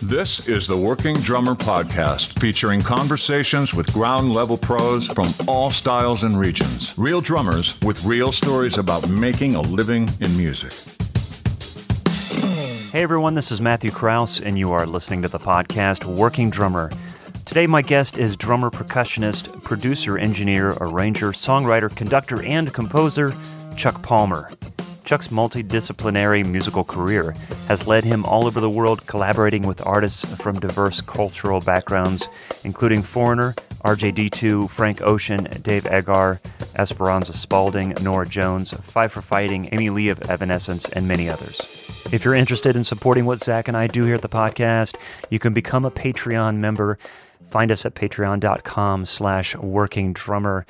This is the Working Drummer Podcast, featuring conversations with ground level pros from all styles and regions. Real drummers with real stories about making a living in music. Hey everyone, this is Matthew Kraus, and you are listening to the podcast Working Drummer. Today, my guest is drummer, percussionist, producer, engineer, arranger, songwriter, conductor, and composer Chuck Palmer. Chuck's multidisciplinary musical career has led him all over the world collaborating with artists from diverse cultural backgrounds, including Foreigner, RJD2, Frank Ocean, Dave Eggar, Esperanza Spalding, Norah Jones, Five for Fighting, Amy Lee of Evanescence, and many others. If you're interested in supporting what Zach and I do here at the podcast, you can become a Patreon member. Find us at patreon.com slash working drummer.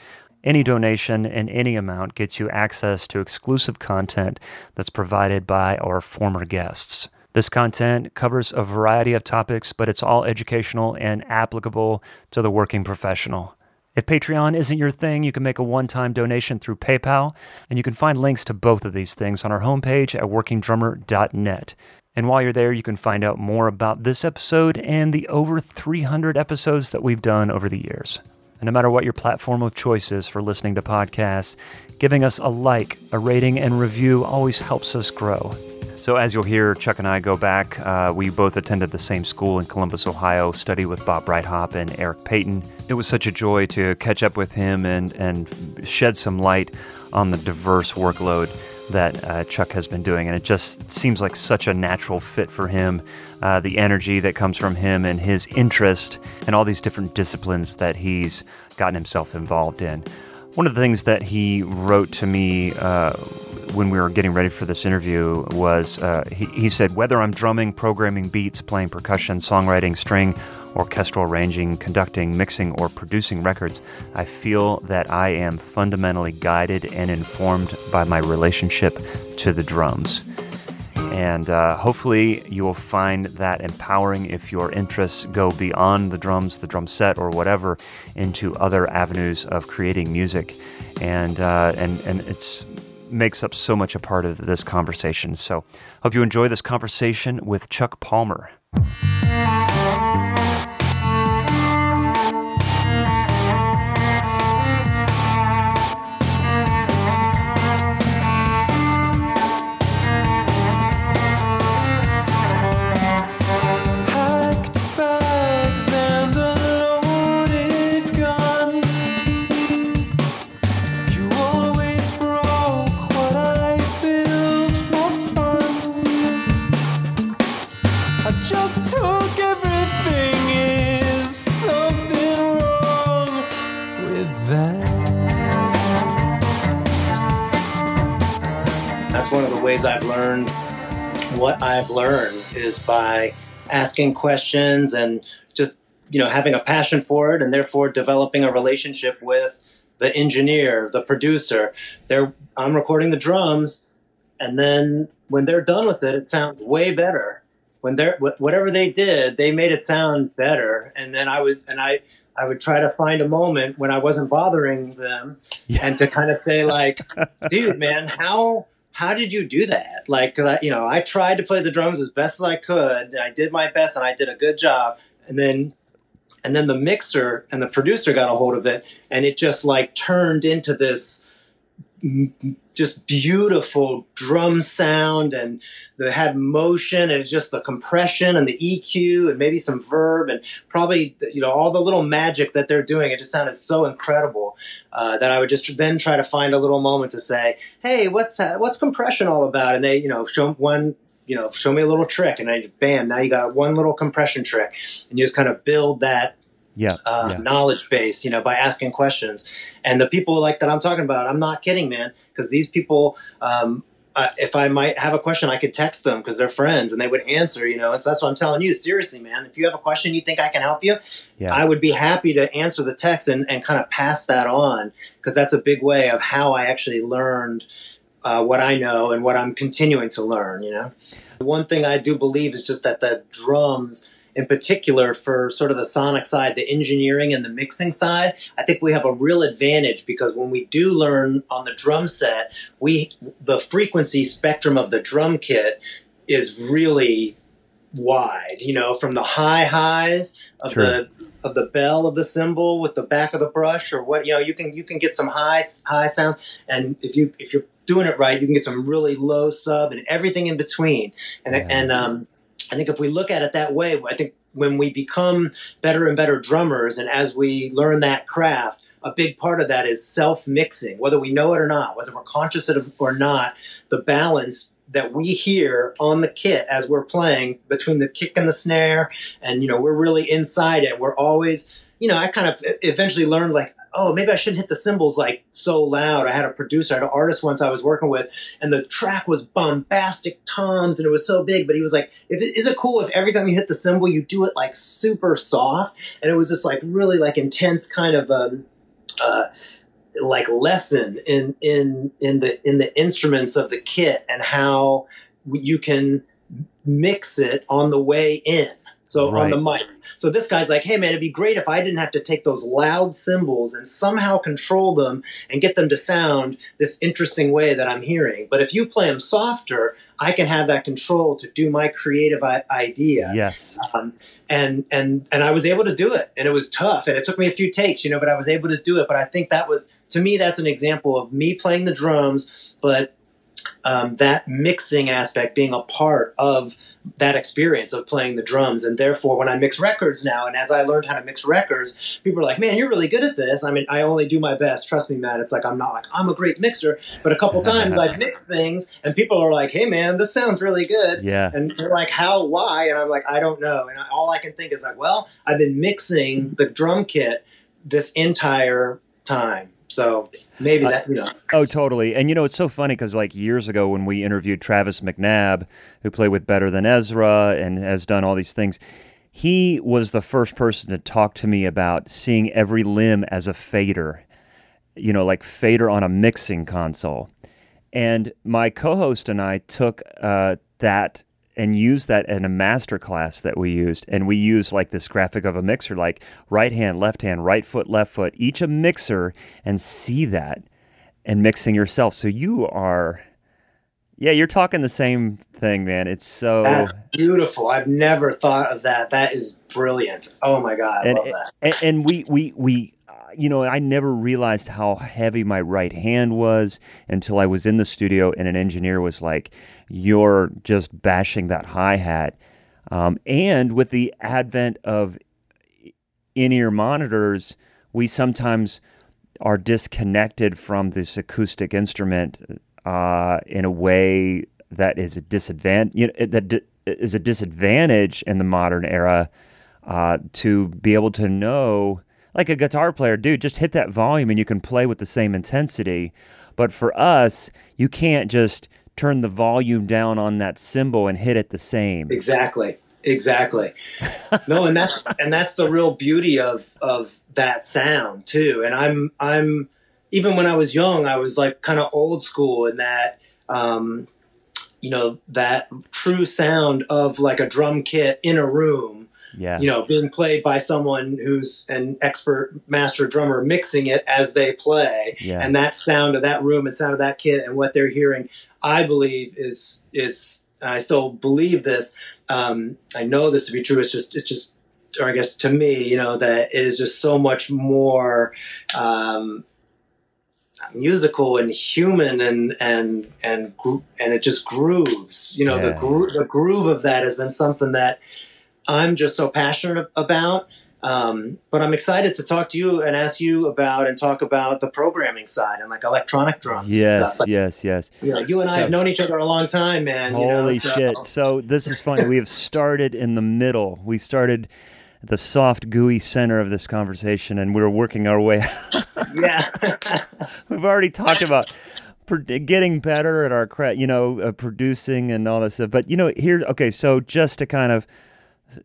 Any donation in any amount gets you access to exclusive content that's provided by our former guests. This content covers a variety of topics, but it's all educational and applicable to the working professional. If Patreon isn't your thing, you can make a one time donation through PayPal, and you can find links to both of these things on our homepage at workingdrummer.net. And while you're there, you can find out more about this episode and the over 300 episodes that we've done over the years. And no matter what your platform of choice is for listening to podcasts, giving us a like, a rating, and review always helps us grow. So, as you'll hear, Chuck and I go back. Uh, we both attended the same school in Columbus, Ohio, studied with Bob Breithaupt and Eric Paton. It was such a joy to catch up with him and, and shed some light on the diverse workload that uh, Chuck has been doing. And it just seems like such a natural fit for him. Uh, the energy that comes from him and his interest and all these different disciplines that he's gotten himself involved in. One of the things that he wrote to me uh, when we were getting ready for this interview was uh, he, he said, Whether I'm drumming, programming beats, playing percussion, songwriting, string, orchestral arranging, conducting, mixing, or producing records, I feel that I am fundamentally guided and informed by my relationship to the drums. And uh, hopefully, you will find that empowering if your interests go beyond the drums, the drum set, or whatever, into other avenues of creating music. And uh, and and it's makes up so much a part of this conversation. So, hope you enjoy this conversation with Chuck Palmer. Ways I've learned what I've learned is by asking questions and just you know having a passion for it and therefore developing a relationship with the engineer, the producer. They're I'm recording the drums and then when they're done with it it sounds way better. When they're wh- whatever they did, they made it sound better and then I was and I I would try to find a moment when I wasn't bothering them and to kind of say like, dude, man, how how did you do that? Like, I, you know, I tried to play the drums as best as I could. I did my best, and I did a good job. And then, and then the mixer and the producer got a hold of it, and it just like turned into this just beautiful drum sound, and that had motion, and just the compression and the EQ, and maybe some verb, and probably you know all the little magic that they're doing. It just sounded so incredible uh, that I would just then try to find a little moment to say, "Hey, what's uh, what's compression all about?" And they, you know, show one, you know, show me a little trick, and I, bam, now you got one little compression trick, and you just kind of build that Yeah. uh, yeah. knowledge base, you know, by asking questions. And the people like that I'm talking about, I'm not kidding, man, because these people, um, uh, if I might have a question, I could text them because they're friends and they would answer, you know. And so that's what I'm telling you. Seriously, man, if you have a question you think I can help you, Yeah. I would be happy to answer the text and, and kind of pass that on because that's a big way of how I actually learned uh, what I know and what I'm continuing to learn, you know. One thing I do believe is just that the drums, in particular, for sort of the sonic side, the engineering and the mixing side, I think we have a real advantage because when we do learn on the drum set, we the frequency spectrum of the drum kit is really wide. You know, from the high highs of the of the bell of the cymbal with the back of the brush, or what you know, you can you can get some high high sound, and if you if you're doing it right, you can get some really low sub and everything in between. And Yeah. and um, I think if we look at it that way, I think when we become better and better drummers, and as we learn that craft, a big part of that is self mixing, whether we know it or not, whether we're conscious of it or not. The balance that we hear on the kit as we're playing between the kick and the snare, and you know we're really inside it. We're always, you know, I kind of eventually learned like, oh, maybe I shouldn't hit the cymbals like so loud. I had a producer, I had an artist once I was working with, and the track was bombastic toms and it was so big, but he was like, it, is it cool if every time you hit the cymbal you do it like super soft? And it was this like really like intense kind of um uh like lesson in in in the in the instruments of the kit and how you can mix it on the way in. So on the mic. So this guy's like, hey man, it'd be great if I didn't have to take those loud cymbals and somehow control them and get them to sound this interesting way that I'm hearing. But if you play them softer, I can have that control to do my creative I- idea. Yes. Um, and and and I was able to do it, and it was tough, and it took me a few takes, you know, but I was able to do it. But I think that was to me that's an example of me playing the drums, but um, that mixing aspect being a part of that experience of playing the drums and therefore when i mix records now and as i learned how to mix records people are like man you're really good at this i mean i only do my best trust me matt it's like i'm not like i'm a great mixer but a couple times i've mixed things and people are like hey man this sounds really good Yeah. and they're like, how, why? And I'm like, I don't know. And I, all I can think is like, well, I've been mixing the drum kit this entire time. So maybe that, you know, Oh, totally. And you know, it's so funny because like years ago when we interviewed Travis McNabb, who played with Better Than Ezra and has done all these things, he was the first person to talk to me about seeing every limb as a fader, you know, like fader on a mixing console. And my co-host and I took uh, that and use that in a master class that we used. And we used like this graphic of a mixer, like right hand, left hand, right foot, left foot, each a mixer, and see that and mixing yourself. So you are, yeah, you're talking the same thing, man. It's so. that's beautiful. I've never thought of that. That is brilliant. Oh my God. I and, love that. and and we we we you know I never realized how heavy my right hand was until I was in the studio and an engineer was like, "You're just bashing that hi hat," um, and with the advent of in-ear monitors, we sometimes are disconnected from this acoustic instrument uh, in a way that is a disadvantage. You know, that is a disadvantage in the modern era uh, to be able to know, like a guitar player, dude, just hit that volume and you can play with the same intensity. But for us, you can't just turn the volume down on that cymbal and hit it the same. Exactly. Exactly. no, and that's and that's the real beauty of of that sound too. And I'm I'm even when I was young, I was like kind of old school in that um, you know that true sound of like a drum kit in a room Yeah. you know, being played by someone who's an expert master drummer mixing it as they play. Yeah. And that sound of that room and sound of that kit and what they're hearing, I believe is is and I still believe this. Um, I know this to be true. It's just it's just or I guess to me, you know, that it is just so much more um, musical and human and and and gro- and it just grooves. You know, the Yeah. gro- the groove of that has been something that I'm just so passionate about. Um, but I'm excited to talk to you and ask you about and talk about the programming side and like electronic drums and Yes, stuff. Like, yes, yes. you, know, you and I have known each other a long time, man. you know, Holy so- shit. So this is funny. we have started in the middle. We started the soft, gooey center of this conversation, and we're working our way. Yeah. We've already talked about getting better at our, you know, uh, producing and all that stuff. But, you know, here, okay, so just to kind of,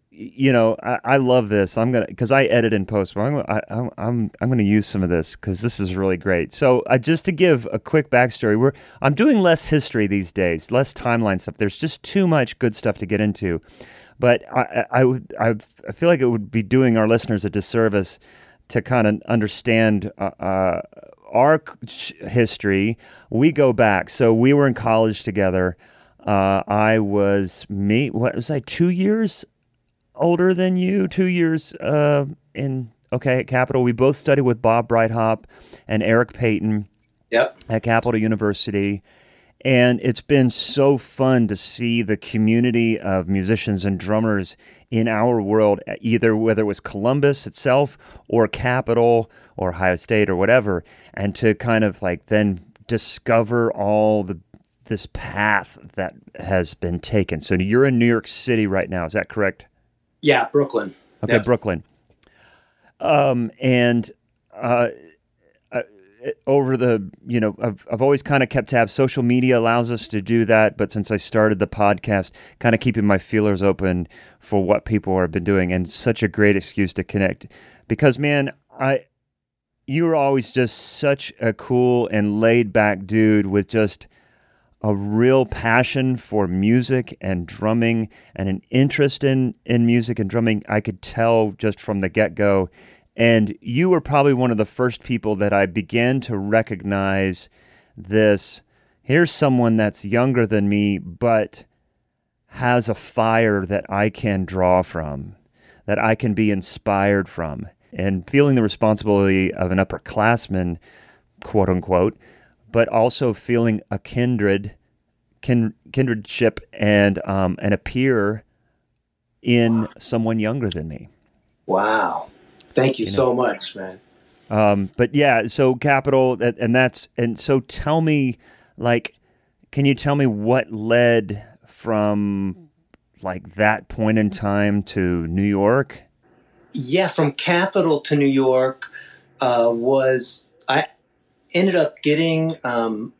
you know, I, I love this. I'm gonna because I edit in post, but I'm I, I'm I'm I'm gonna use some of this because this is really great. So uh, just to give a quick backstory, we're I'm doing less history these days, less timeline stuff. There's just too much good stuff to get into. But I I, I would I, I feel like it would be doing our listeners a disservice to kind of understand uh, uh, our history. We go back, so we were in college together. Uh, I was me. What was I? Two years older than you. Two years uh, in okay at Capital. We both studied with Bob Breithaupt and Eric Paton Yep. at Capital University. And it's been so fun to see the community of musicians and drummers in our world, either whether it was Columbus itself or Capital or Ohio State or whatever, and to kind of like then discover all the this path that has been taken. So you're in New York City right now, is that correct? Yeah, Brooklyn. Okay, Yep. Brooklyn. Um, and uh, uh, over the, you know, I've, I've always kind of kept tabs. Social media allows us to do that, but since I started the podcast, kind of keeping my feelers open for what people have been doing, and such a great excuse to connect. Because man, I, you were always just such a cool and laid back dude with just a real passion for music and drumming and an interest in, in music and drumming. I could tell just from the get go. And you were probably one of the first people that I began to recognize this. Here's someone that's younger than me, but has a fire that I can draw from, that I can be inspired from. And feeling the responsibility of an upperclassman, quote unquote, but also feeling a kindred, kin, kindredship, and um, and a peer in someone younger than me. Wow. Thank you, so much, man. Um, but yeah, so capital, and and that's and so tell me, like, can you tell me what led from like that point in time to New York? Yeah, from Capital to New York uh, was I ended up getting um,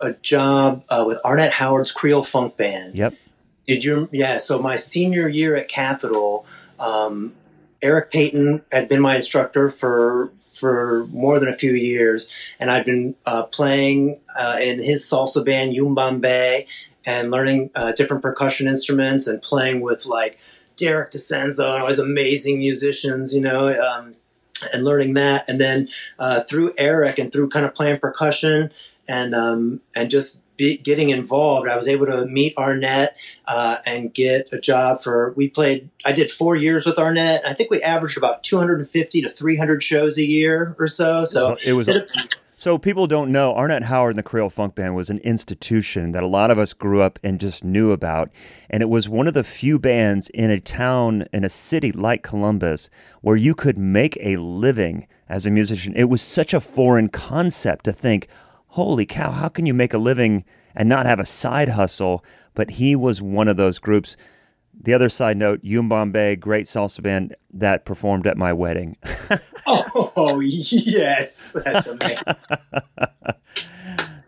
a, job uh, with Arnett Howard's Creole Funk Band. Yep. Did you? Yeah. So my senior year at Capital, um, Eric Paton had been my instructor for for more than a few years, and I'd been uh, playing uh, in his salsa band Yumbambe and learning uh, different percussion instruments and playing with like Derek DiCenzo and all these amazing musicians, you know. Um, and learning that, and then uh, through Eric and through kind of playing percussion and um, and just be, getting involved, I was able to meet Arnett uh, and get a job for. We played. I did four years with Arnett. And I think we averaged about 250 to 300 shows a year or so. So, So it was. So people don't know Arnett Howard and the Creole Funk Band was an institution that a lot of us grew up and just knew about, and it was one of the few bands in a town in a city like Columbus where you could make a living as a musician. It was such a foreign concept to think, holy cow, how can you make a living and not have a side hustle? But he was one of those groups. The other side note, Yumbambe, great salsa band that performed at my wedding. oh yes, that's amazing.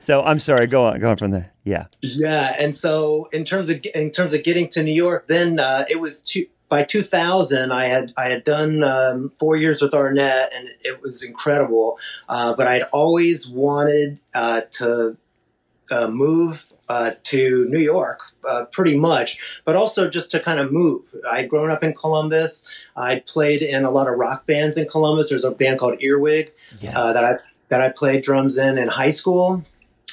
So I'm sorry, go on, go on from there. Yeah. Yeah, and so in terms of in terms of getting to New York, then uh, it was two, by 2000. I had I had done um, four years with Arnett, and it was incredible. Uh, but I'd always wanted uh, to uh, move uh, to New York, uh, pretty much, but also just to kind of move. I'd grown up in Columbus. I'd played in a lot of rock bands in Columbus. There's a band called Earwig Yes. uh, that I that I played drums in in high school,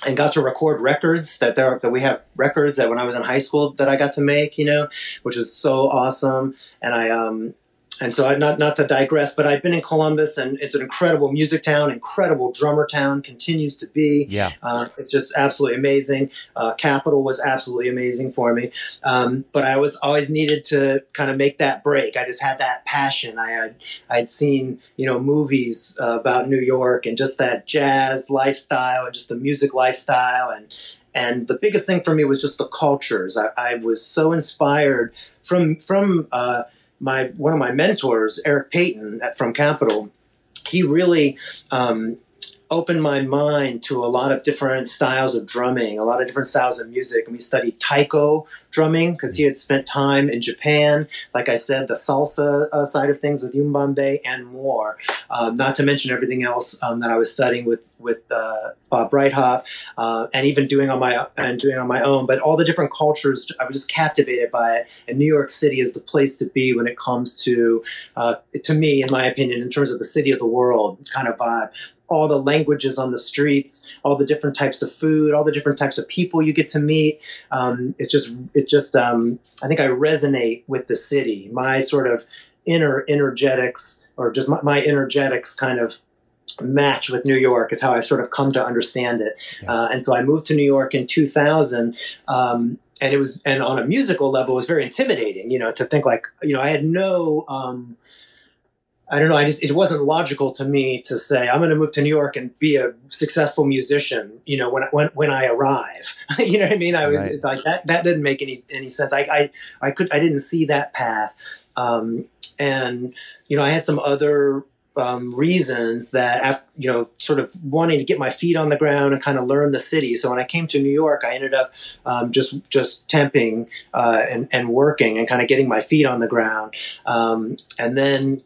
and got to record records that there that we have records that when I was in high school that I got to make, you know, which was so awesome. And I um and so I not not to digress, but I've been in Columbus, and it's an incredible music town, incredible drummer town, continues to be. Yeah. Uh, it's just absolutely amazing. Uh, Capital was absolutely amazing for me, um, but I was always needed to kind of make that break. I just had that passion. I had I'd seen you know movies uh, about New York and just that jazz lifestyle and just the music lifestyle and and the biggest thing for me was just the cultures. I, I was so inspired from from uh, my one of my mentors, Eric Paton at, from Capital. He really um, opened my mind to a lot of different styles of drumming, a lot of different styles of music. And we studied taiko drumming because he had spent time in Japan. Like I said, the salsa uh, side of things with Yumbambe and more. Um, not to mention everything else um, that I was studying with with uh, Bob Breithaupt, uh, and even doing on my and doing on my own. But all the different cultures, I was just captivated by it. And New York City is the place to be when it comes to, uh, to me, in my opinion, in terms of the city of the world kind of vibe all the languages on the streets, all the different types of food, all the different types of people you get to meet. Um, it just, it just, um, I think I resonate with the city. My sort of inner energetics, or just my, my energetics, kind of match with New York is how I've sort of come to understand it. Uh, and so I moved to New York in 2000. Um, and it was, and on a musical level, it was very intimidating, you know, to think like, you know, I had no, um, I don't know. I just it wasn't logical to me to say I'm going to move to New York and be a successful musician. You know, when when when I arrive, you know what I mean. I was Right. like that. That didn't make any any sense. I I, I could I didn't see that path. Um, and you know, I had some other um, reasons that you know, sort of wanting to get my feet on the ground and kind of learn the city. So when I came to New York, I ended up um, just just temping uh, and and working and kind of getting my feet on the ground. Um, and then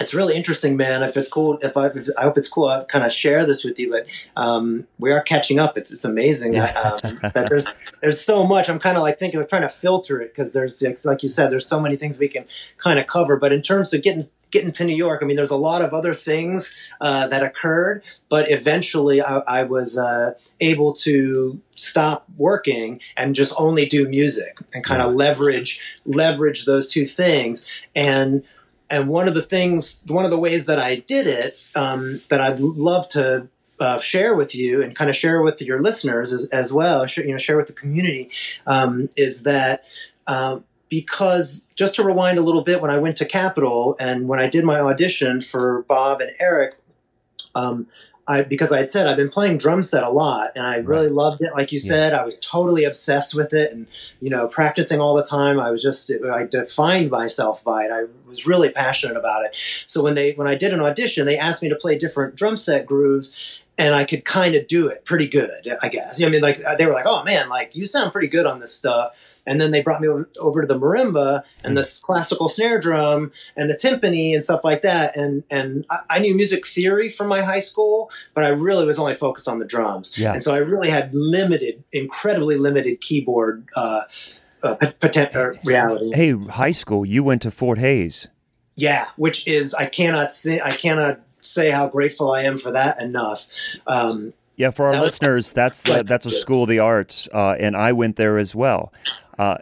it's really interesting, man. If it's cool, if I, if, I hope it's cool, I'll kind of share this with you. But um, we are catching up. It's, it's amazing Yeah. um, that there's there's so much. I'm kind of like thinking of trying to filter it because there's like you said, there's so many things we can kind of cover. But in terms of getting getting to New York, I mean, there's a lot of other things uh, that occurred, but eventually I, I was uh, able to stop working and just only do music and kind of leverage leverage those two things. And and one of the things one of the ways that i did it um, that i'd love to uh, share with you and kind of share with your listeners as, as well you know share with the community um, is that um, because just to rewind a little bit when i went to capital and when i did my audition for bob and eric um, I, because I had said I've been playing drum set a lot and I really loved it. Like you Yeah. said, I was totally obsessed with it and, you know, practicing all the time. I was just, I defined myself by it. I was really passionate about it. So when they, when I did an audition, they asked me to play different drum set grooves and I could kind of do it pretty good, I guess. I mean, like they were like, "Oh man, like you sound pretty good on this stuff." And then they brought me over, to the marimba and this classical snare drum and the timpani and stuff like that. And and I, I knew music theory from my high school, but I really was only focused on the drums. Yeah. And so I really had limited, incredibly limited keyboard uh, uh, pot- poten- uh, reality. Hey, high school, you went to Fort Hayes. Yeah, which is I cannot say I cannot say how grateful I am for that enough. Um, Yeah, for our That listeners, that's the, that's a school of the arts, uh, and I went there as well. Uh,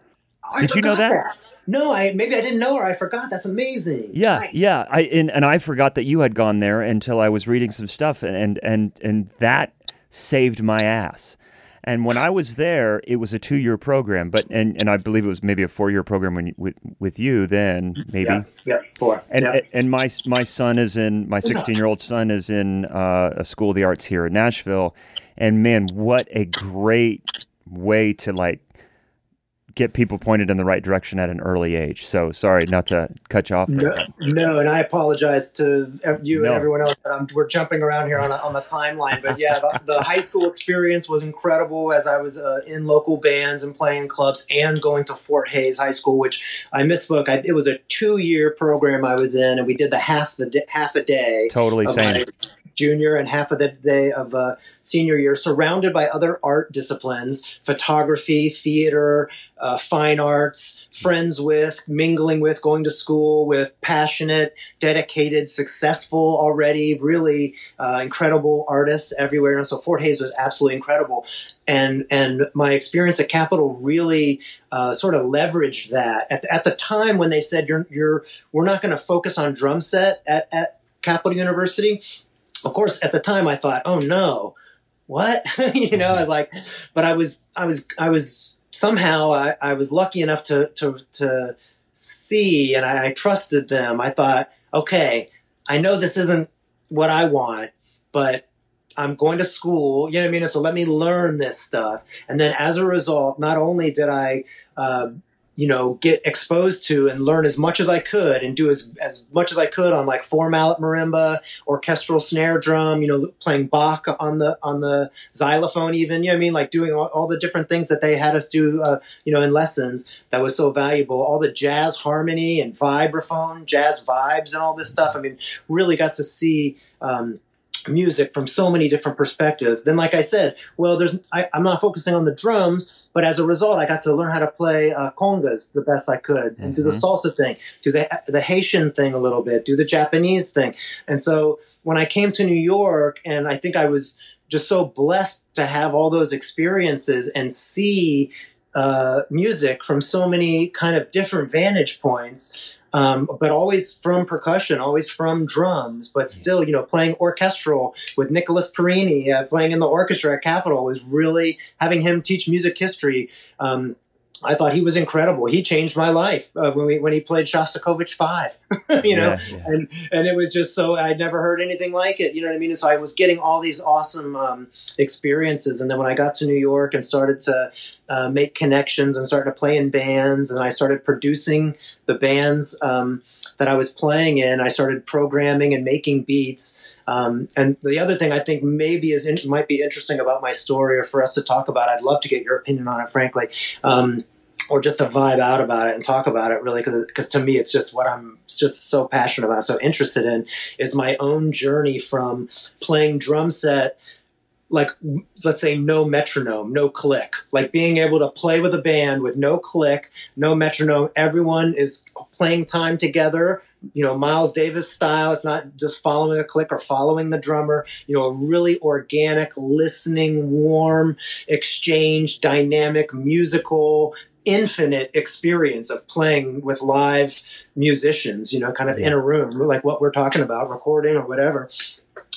Did you know forgot that? No, I maybe I didn't know or I forgot. That's amazing. yeah, Nice. yeah. I and, and I forgot that you had gone there until I was reading some stuff, and and and that saved my ass. And when I was there, it was a two-year program, but and, and I believe it was maybe a four-year program when you, with with you then maybe. Yeah, yeah, four. And yeah. and my my son is in my 16 year old son is in uh, a school of the arts here in Nashville, and man, what a great way to like get people pointed in the right direction at an early age. So sorry, not to cut you off. No, no, and I apologize to you No. and everyone else. we're jumping around here on, a, on the timeline, but yeah, the, the high school experience was incredible as I was uh, in local bands and playing clubs and going to Fort Hayes High School, which I misspoke. I, it was a two year program I was in, and we did the half the half a day. Totally same. my junior and half of the day of uh, senior year, surrounded by other art disciplines photography, theater, uh, fine arts, friends with, mingling with, going to school with passionate, dedicated, successful already, really uh, incredible artists everywhere. And so Fort Hayes was absolutely incredible. And, and my experience at Capital really uh, sort of leveraged that. At, at the time when they said, you're, you're, we're not going to focus on drum set at, at Capital University, of course, at the time I thought, oh no, what? you know, I was like, but I was, I was, I was somehow I, I was lucky enough to, to, to see and I, I trusted them. I thought, okay, I know this isn't what I want, but I'm going to school, you know what I mean? So let me learn this stuff. And then as a result, not only did I, um, you know, get exposed to and learn as much as I could and do as, as much as I could on like four mallet marimba, orchestral snare drum, you know, playing Bach on the, on the xylophone even, you know I mean? Like doing all, all the different things that they had us do, uh, you know, in lessons that was so valuable. All the jazz harmony and vibraphone, jazz vibes and all this stuff. I mean, really got to see, um, music from so many different perspectives. Then, like I said, well, there's I, I'm not focusing on the drums, but as a result, I got to learn how to play uh, congas the best I could, and do the salsa thing, do the the Haitian thing a little bit, do the Japanese thing, and so when I came to New York, and I think I was just so blessed to have all those experiences and see uh, music from so many kind of different vantage points um, but always from percussion, always from drums, but still, you know, playing orchestral with Nicholas Perini, uh, playing in the orchestra at Capital was really having him teach music history. Um, I thought he was incredible. He changed my life uh, when we when he played Shostakovich Five, you know, Yeah, yeah. and and it was just so I'd never heard anything like it. You know what I mean? And so I was getting all these awesome um, experiences, and then when I got to New York and started to uh, make connections and started to play in bands, and I started producing the bands um, that I was playing in. I started programming and making beats. Um, and the other thing I think maybe is in, might be interesting about my story, or for us to talk about. I'd love to get your opinion on it, frankly. Um, or just to vibe out about it and talk about it really because to me it's just what i'm just so passionate about so interested in is my own journey from playing drum set like let's say no metronome no click like being able to play with a band with no click no metronome. Everyone is playing time together you know miles davis style. It's not just following a click or following the drummer you know a really organic listening warm exchange dynamic musical infinite experience of playing with live musicians, you know, kind of in a room, like what we're talking about, recording or whatever,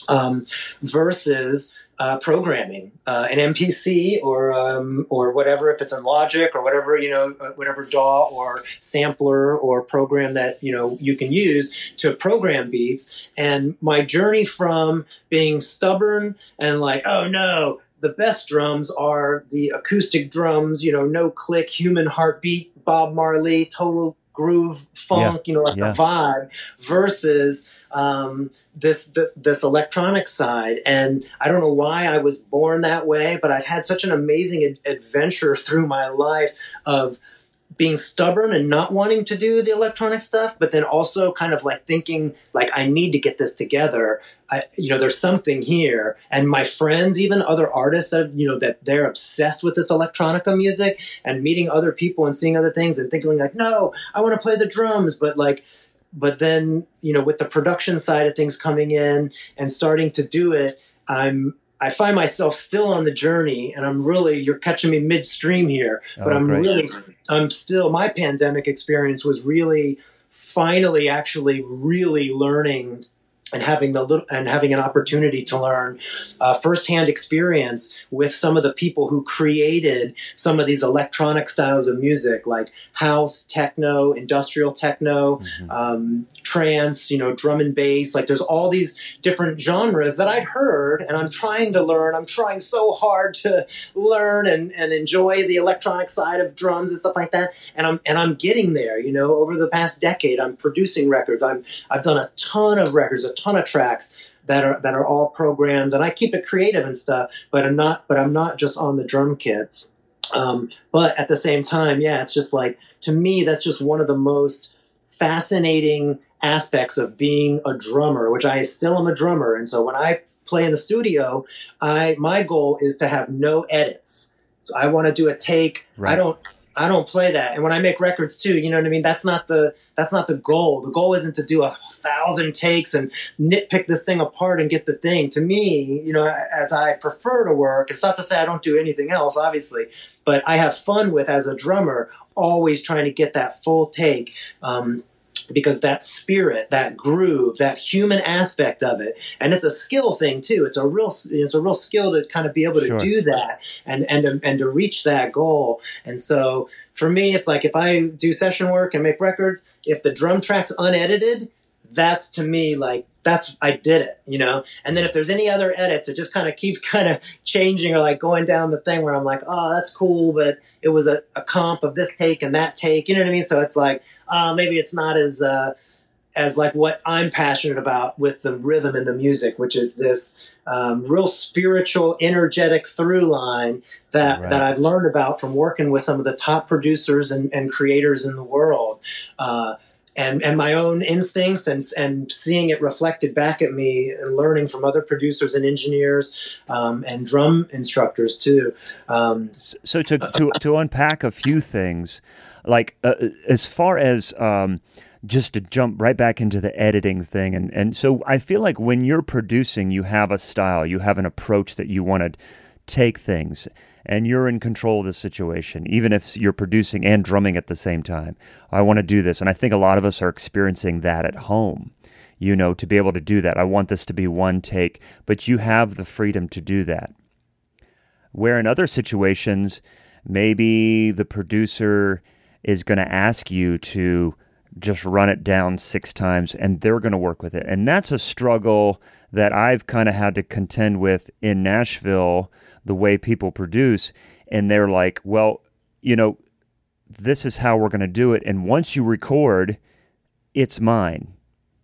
um, versus uh, programming, uh, an MPC or um, or whatever, if it's in Logic or whatever, you know, uh, whatever DAW or sampler or program that you know you can use to program beats. And my journey from being stubborn and like, oh no, the best drums are the acoustic drums, you know, no click, human heartbeat, Bob Marley, total groove funk, you know, like Yeah. the vibe, versus um, this this this electronic side. And I don't know why I was born that way, but I've had such an amazing ad- adventure through my life of being stubborn and not wanting to do the electronic stuff, but then also kind of like thinking like I need to get this together. I, you know, there's something here, and my friends, even other artists that you know that they're obsessed with this electronica music, and meeting other people and seeing other things and thinking like, no, I want to play the drums, but like, but then you know, with the production side of things coming in and starting to do it, I'm I find myself still on the journey, and I'm really you're catching me midstream here, but Oh, I'm great. really I'm still my pandemic experience was really finally actually really learning and having the little and having an opportunity to learn uh, firsthand experience with some of the people who created some of these electronic styles of music like house techno industrial techno um, trance you know drum and bass. Like there's all these different genres that i'd heard and i'm trying to learn. I'm trying so hard to learn and, and enjoy the electronic side of drums and stuff like that. And i'm and i'm getting there you know. Over the past decade i'm producing records. I'm i've done a ton of records a ton of tracks that are that are all programmed and i keep it creative and stuff but i'm not but i'm not just on the drum kit. Um, but at the same time yeah it's just like to me that's just one of the most fascinating aspects of being a drummer which i still am a drummer and so when i play in the studio i my goal is to have no edits. So i want to do a take. Right. i don't i don't play that. And when i make records too you know what i mean? That's not the that's not the goal. The goal isn't to do a thousand takes and nitpick this thing apart and get the thing. To me you know as i prefer to work it's not to say i don't do anything else obviously but i have fun with as a drummer always trying to get that full take. Um, because that spirit, that groove, that human aspect of it, and it's a skill thing too. It's a real, it's a real skill to kind of be able to Sure. do that and and to, and to reach that goal. And so for me, it's like if I do session work and make records, if the drum track's unedited, that's to me like that's I did it, you know. And then if there's any other edits, it just kind of keeps kind of changing or like going down the thing where I'm like, oh, that's cool, but it was a, a comp of this take and that take, you know what I mean? So it's like, uh, maybe it's not as uh, as like what I'm passionate about with the rhythm and the music, which is this um, real spiritual, energetic through line that Right. that I've learned about from working with some of the top producers and, and creators in the world. Uh, and and my own instincts and and seeing it reflected back at me and learning from other producers and engineers um, and drum instructors too. Um, so to, to to unpack a few things, like uh, as far as um, just to jump right back into the editing thing, and and so I feel like when you're producing, you have a style, you have an approach that you want to take things and you're in control of the situation, even if you're producing and drumming at the same time. I want to do this. And I think a lot of us are experiencing that at home, you know, to be able to do that. I want this to be one take, but you have the freedom to do that. Where in other situations, maybe the producer is going to ask you to just run it down six times and they're going to work with it. And that's a struggle that I've kind of had to contend with in Nashville the way people produce and they're like, well, you know, this is how we're going to do it and once you record, it's mine.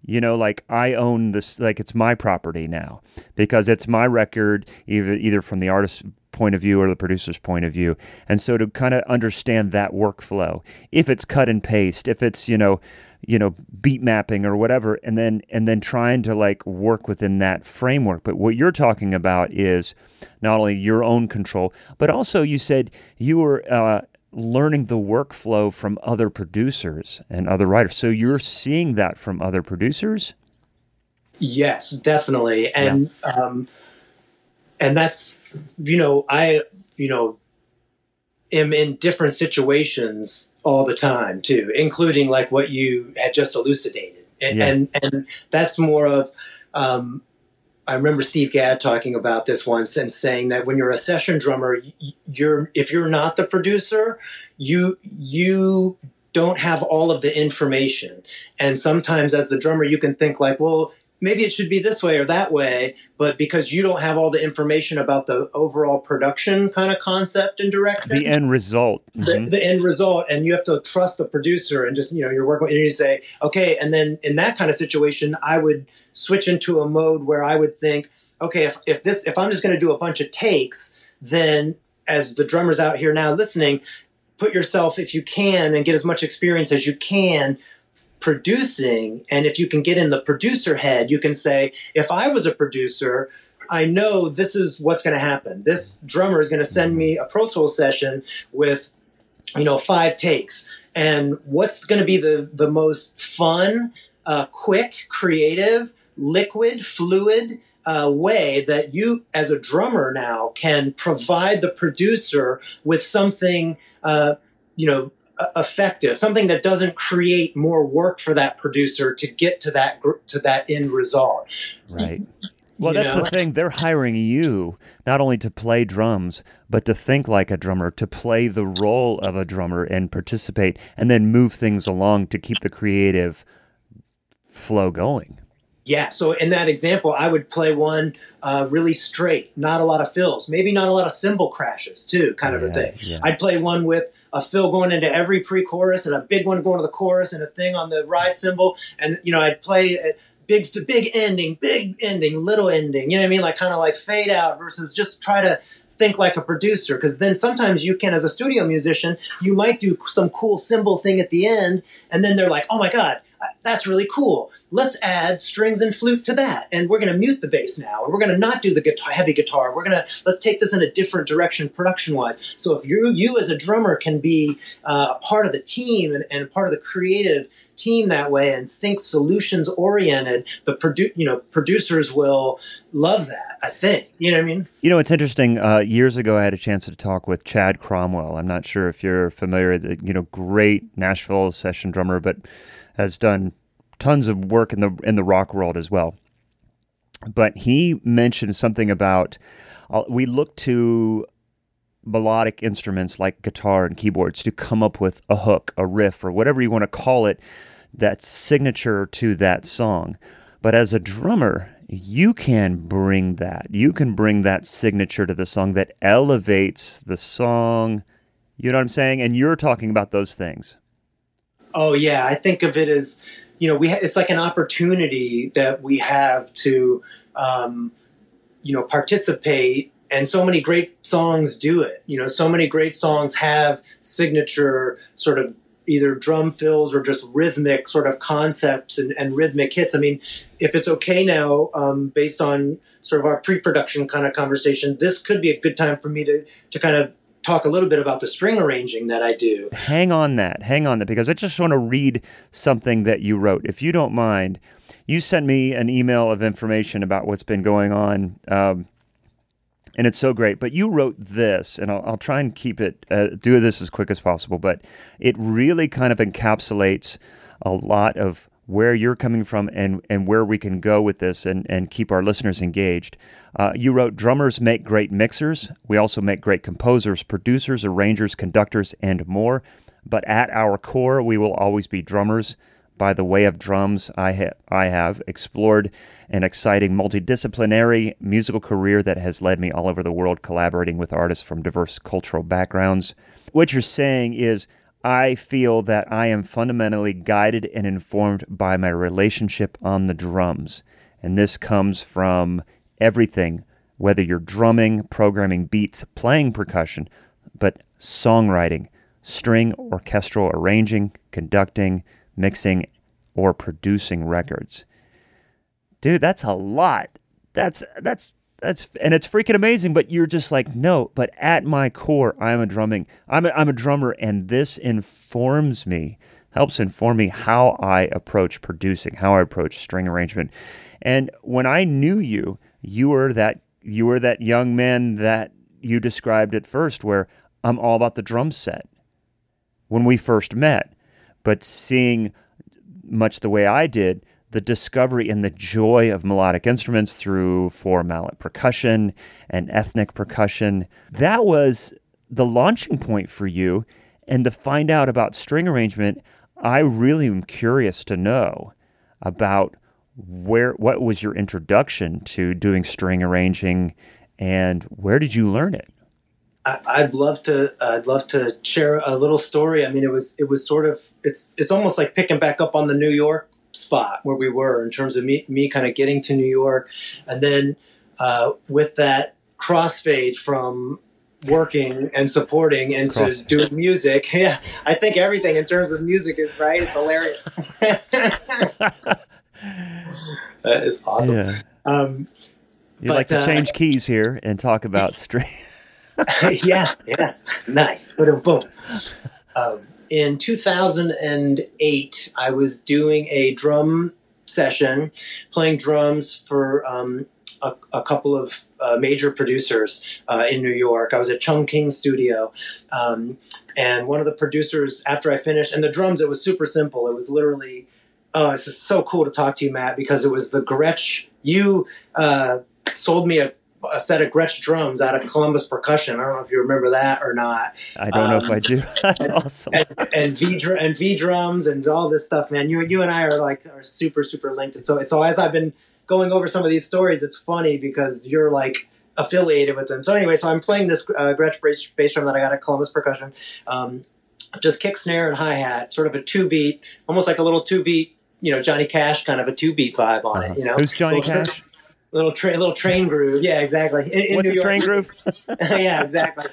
You know, like I own this like it's my property now because it's my record either either from the artist's point of view or the producer's point of view. And so to kind of understand that workflow, if it's cut and paste, if it's, you know, you know beat mapping or whatever and then and then trying to like work within that framework but what you're talking about is not only your own control but also you said you were uh, learning the workflow from other producers and other writers so you're seeing that from other producers yes definitely and yeah. um and that's you know i you know am in different situations all the time too, including like what you had just elucidated, and yeah. and, and, that's more of. Um, I remember Steve Gadd talking about this once and saying that when you're a session drummer, you're if you're not the producer, you you don't have all of the information. And sometimes as the drummer, you can think like, well, maybe it should be this way or that way, but because you don't have all the information about the overall production kind of concept and direction, the end result, mm-hmm. the, the, end result, and you have to trust the producer and just you know you're working and you say okay, and then in that kind of situation, I would switch into a mode where I would think, okay, if if this if I'm just going to do a bunch of takes, then as the drummers out here now listening, put yourself if you can and get as much experience as you can producing. And if you can get in the producer head, you can say, if I was a producer, I know this is what's going to happen. This drummer is going to send me a Pro Tool session with, you know, five takes. And what's going to be the, the most fun, uh, quick, creative, liquid, fluid uh, way that you, as a drummer now, can provide the producer with something, uh, you know, effective, something that doesn't create more work for that producer to get to that to that end result. Right. Well, that's know? the thing. They're hiring you not only to play drums, but to think like a drummer, to play the role of a drummer and participate, and then move things along to keep the creative flow going. Yeah. So in that example, I would play one uh, really straight, not a lot of fills, maybe not a lot of cymbal crashes too, kind of a thing. Yeah. I'd play one with a fill going into every pre-chorus and a big one going to the chorus and a thing on the ride cymbal. And, you know, I'd play a big, big ending, big ending, little ending, you know what I mean? Like kind of like fade out versus just try to think like a producer. Cause then sometimes you can, as a studio musician, you might do some cool cymbal thing at the end. And then they're like, oh my God, that's really cool. Let's add strings and flute to that. And we're going to mute the bass now. And we're going to not do the guitar, heavy guitar. We're going to, let's take this in a different direction production wise. So if you, you as a drummer can be uh, a part of the team and, and part of the creative team that way and think solutions oriented, the produ- you know, producers will love that, I think. You know what I mean? You know, it's interesting. Uh, years ago, I had a chance to talk with Chad Cromwell. I'm not sure if you're familiar, with you know, great Nashville session drummer, but has done tons of work in the in the rock world as well. But he mentioned something about uh, we look to melodic instruments like guitar and keyboards to come up with a hook, a riff, or whatever you want to call it, that's signature to that song. But as a drummer, you can bring that. You can bring that signature to the song that elevates the song. You know what I'm saying? And you're talking about those things. Oh yeah, I think of it as you know we ha- it's like an opportunity that we have to um, you know participate and so many great songs do it you know so many great songs have signature sort of either drum fills or just rhythmic sort of concepts and, and rhythmic hits. I mean, if it's okay now, um, based on sort of our pre-production kind of conversation, this could be a good time for me to to kind of talk a little bit about the string arranging that I do. Hang on that, hang on that, because I just want to read something that you wrote, if you don't mind. You sent me an email of information about what's been going on. Um, and it's so great. But you wrote this, and I'll, I'll try and keep it, uh, do this as quick as possible. But it really kind of encapsulates a lot of where you're coming from and, and where we can go with this and, and keep our listeners engaged. Uh, you wrote, Drummers make great mixers. We also make great composers, producers, arrangers, conductors, and more. But at our core, we will always be drummers. By the way of drums, I, ha- I have explored an exciting multidisciplinary musical career that has led me all over the world collaborating with artists from diverse cultural backgrounds. What you're saying is, I feel that I am fundamentally guided and informed by my relationship on the drums. And this comes from everything, whether you're drumming, programming beats, playing percussion, but songwriting, string, orchestral arranging, conducting, mixing, or producing records. Dude, that's a lot. That's that's that's and it's freaking amazing but you're just like no but at my core i'm a drumming i'm a, I'm a drummer and this informs me helps inform me how i approach producing how i approach string arrangement. And when i knew you you were that you were that young man that you described at first where i'm all about the drum set when we first met but seeing much the way i did the discovery and the joy of melodic instruments through four mallet percussion and ethnic percussion. That was the launching point for you. And to find out about string arrangement, I really am curious to know about where what was your introduction to doing string arranging and where did you learn it? I'd love to. I'd love to share a little story. I mean, it was it was sort of it's it's almost like picking back up on the New York spot where we were in terms of me, me kind of getting to New York. And then uh, with that crossfade from working and supporting into doing music. Yeah, I think everything in terms of music is right. It's hilarious. that is awesome. Yeah. Um, You'd but, like to uh, change keys here and talk about string. yeah, yeah, nice. Boom, boom. Um, in 2008, I was doing a drum session, playing drums for um, a, a, couple of uh, major producers uh, in New York. I was at Chung King Studio, um, and one of the producers, after I finished, and the drums, it was super simple. It was literally, oh, this is so cool to talk to you, Matt, because it was the Gretsch. You uh, sold me a a set of Gretsch drums out of Columbus Percussion. I don't know if you remember that or not. I don't um, know if I do. That's and, awesome. And, and, V and V drums and all this stuff, man. You you and I are like are super super linked. And so so as I've been going over some of these stories, it's funny because you're like affiliated with them. So anyway, so I'm playing this uh, Gretsch bass, bass drum that I got at Columbus Percussion. Um, just kick, snare, and hi hat, sort of a two beat, almost like a little two beat, you know, Johnny Cash kind of a two beat vibe on uh-huh. it. You know, who's Johnny Cash? Little train, little train groove. Yeah, exactly. In, in What's New a train groove? yeah, exactly.